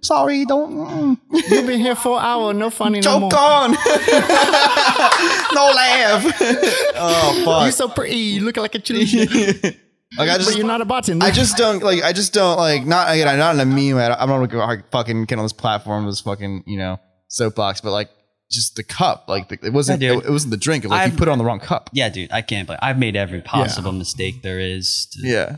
Sorry, don't. You've been here for an hour. No funny no more. joke on. [LAUGHS] no laugh. oh fuck. You're so pretty. You look like a chili. [LAUGHS] like I but you're not a bartender. I just don't like. I just don't like. Not again. I'm not in a meme. I don't- I'm not gonna like, fucking get on this platform, this fucking you know soapbox. But like, just the cup. Like the, it wasn't. Yeah, it, it wasn't the drink. It was like I've- put it on the wrong cup. Yeah, dude, I can't believe I've made every possible mistake there is. To, Yeah.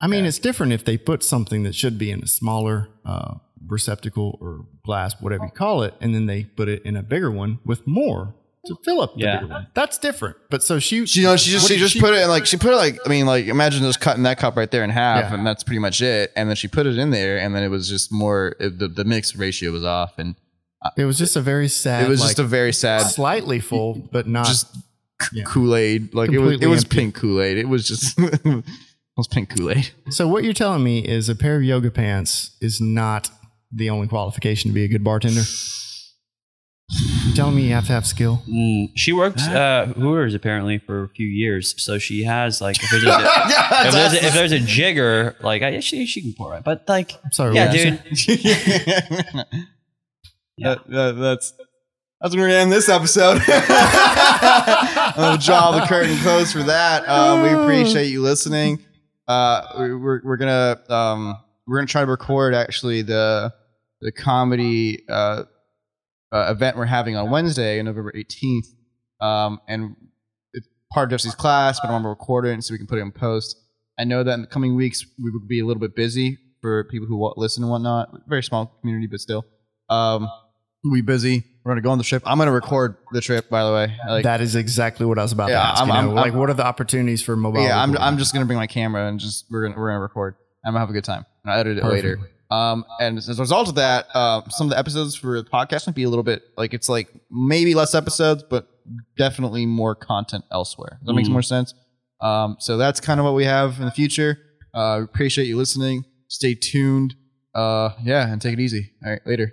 I mean, it's different if they put something that should be in a smaller uh, receptacle or glass, whatever you call it, and then they put it in a bigger one with more to fill up the Yeah. bigger one. That's different. But so she, She, you know, she just she did just put it in like she put it like I mean like imagine just cutting that cup right there in half Yeah. and that's pretty much it and then she put it in there and then it was just more it, the the mix ratio was off and it was just a very sad. it was like, just a very sad slightly full, but not. just Yeah. Kool Aid like it was it was empty. pink Kool Aid it was just [LAUGHS] [LAUGHS] it was pink Kool Aid so what you're telling me is a pair of yoga pants is not the only qualification to be a good bartender. You're telling me you have to have skill. Mm, she worked uh, Hooters apparently for a few years, so she has like if there's a, [LAUGHS] yeah if, there's a if there's a jigger, like I, she she can pour it, but like I'm sorry. yeah, what did you dude, say? [LAUGHS] That- that- that's that's where we're end this episode. [LAUGHS] I'm gonna draw the curtain close for that. Um, we appreciate you listening. Uh, we- we're we're gonna um, we're gonna try to record actually the the comedy uh, uh, event we're having on Wednesday, November 18th. Um, and it's part of Jessi's class, but I want to record it so we can put it in post. I know that in the coming weeks we will be a little bit busy for people who listen and whatnot. Very small community, but still. Um, we'll busy. We're gonna go on the trip. I'm gonna record the trip, by the way. Like, that is exactly what I was about Yeah, to ask. I'm- you know, I'm- like, I'm- what are the opportunities for mobile? yeah, I'm. I'm just gonna bring my camera and just we're gonna we're gonna record. I'm gonna have a good time. And I'll edit it Perfect. later. Um, and as a result of that, uh, some of the episodes for the podcast might be a little bit like it's like maybe less episodes, but definitely more content elsewhere. That makes Mm. more sense. Um, so that's kind of what we have in the future. Uh, appreciate you listening. Stay tuned. Uh, yeah, and take it easy. All right, later.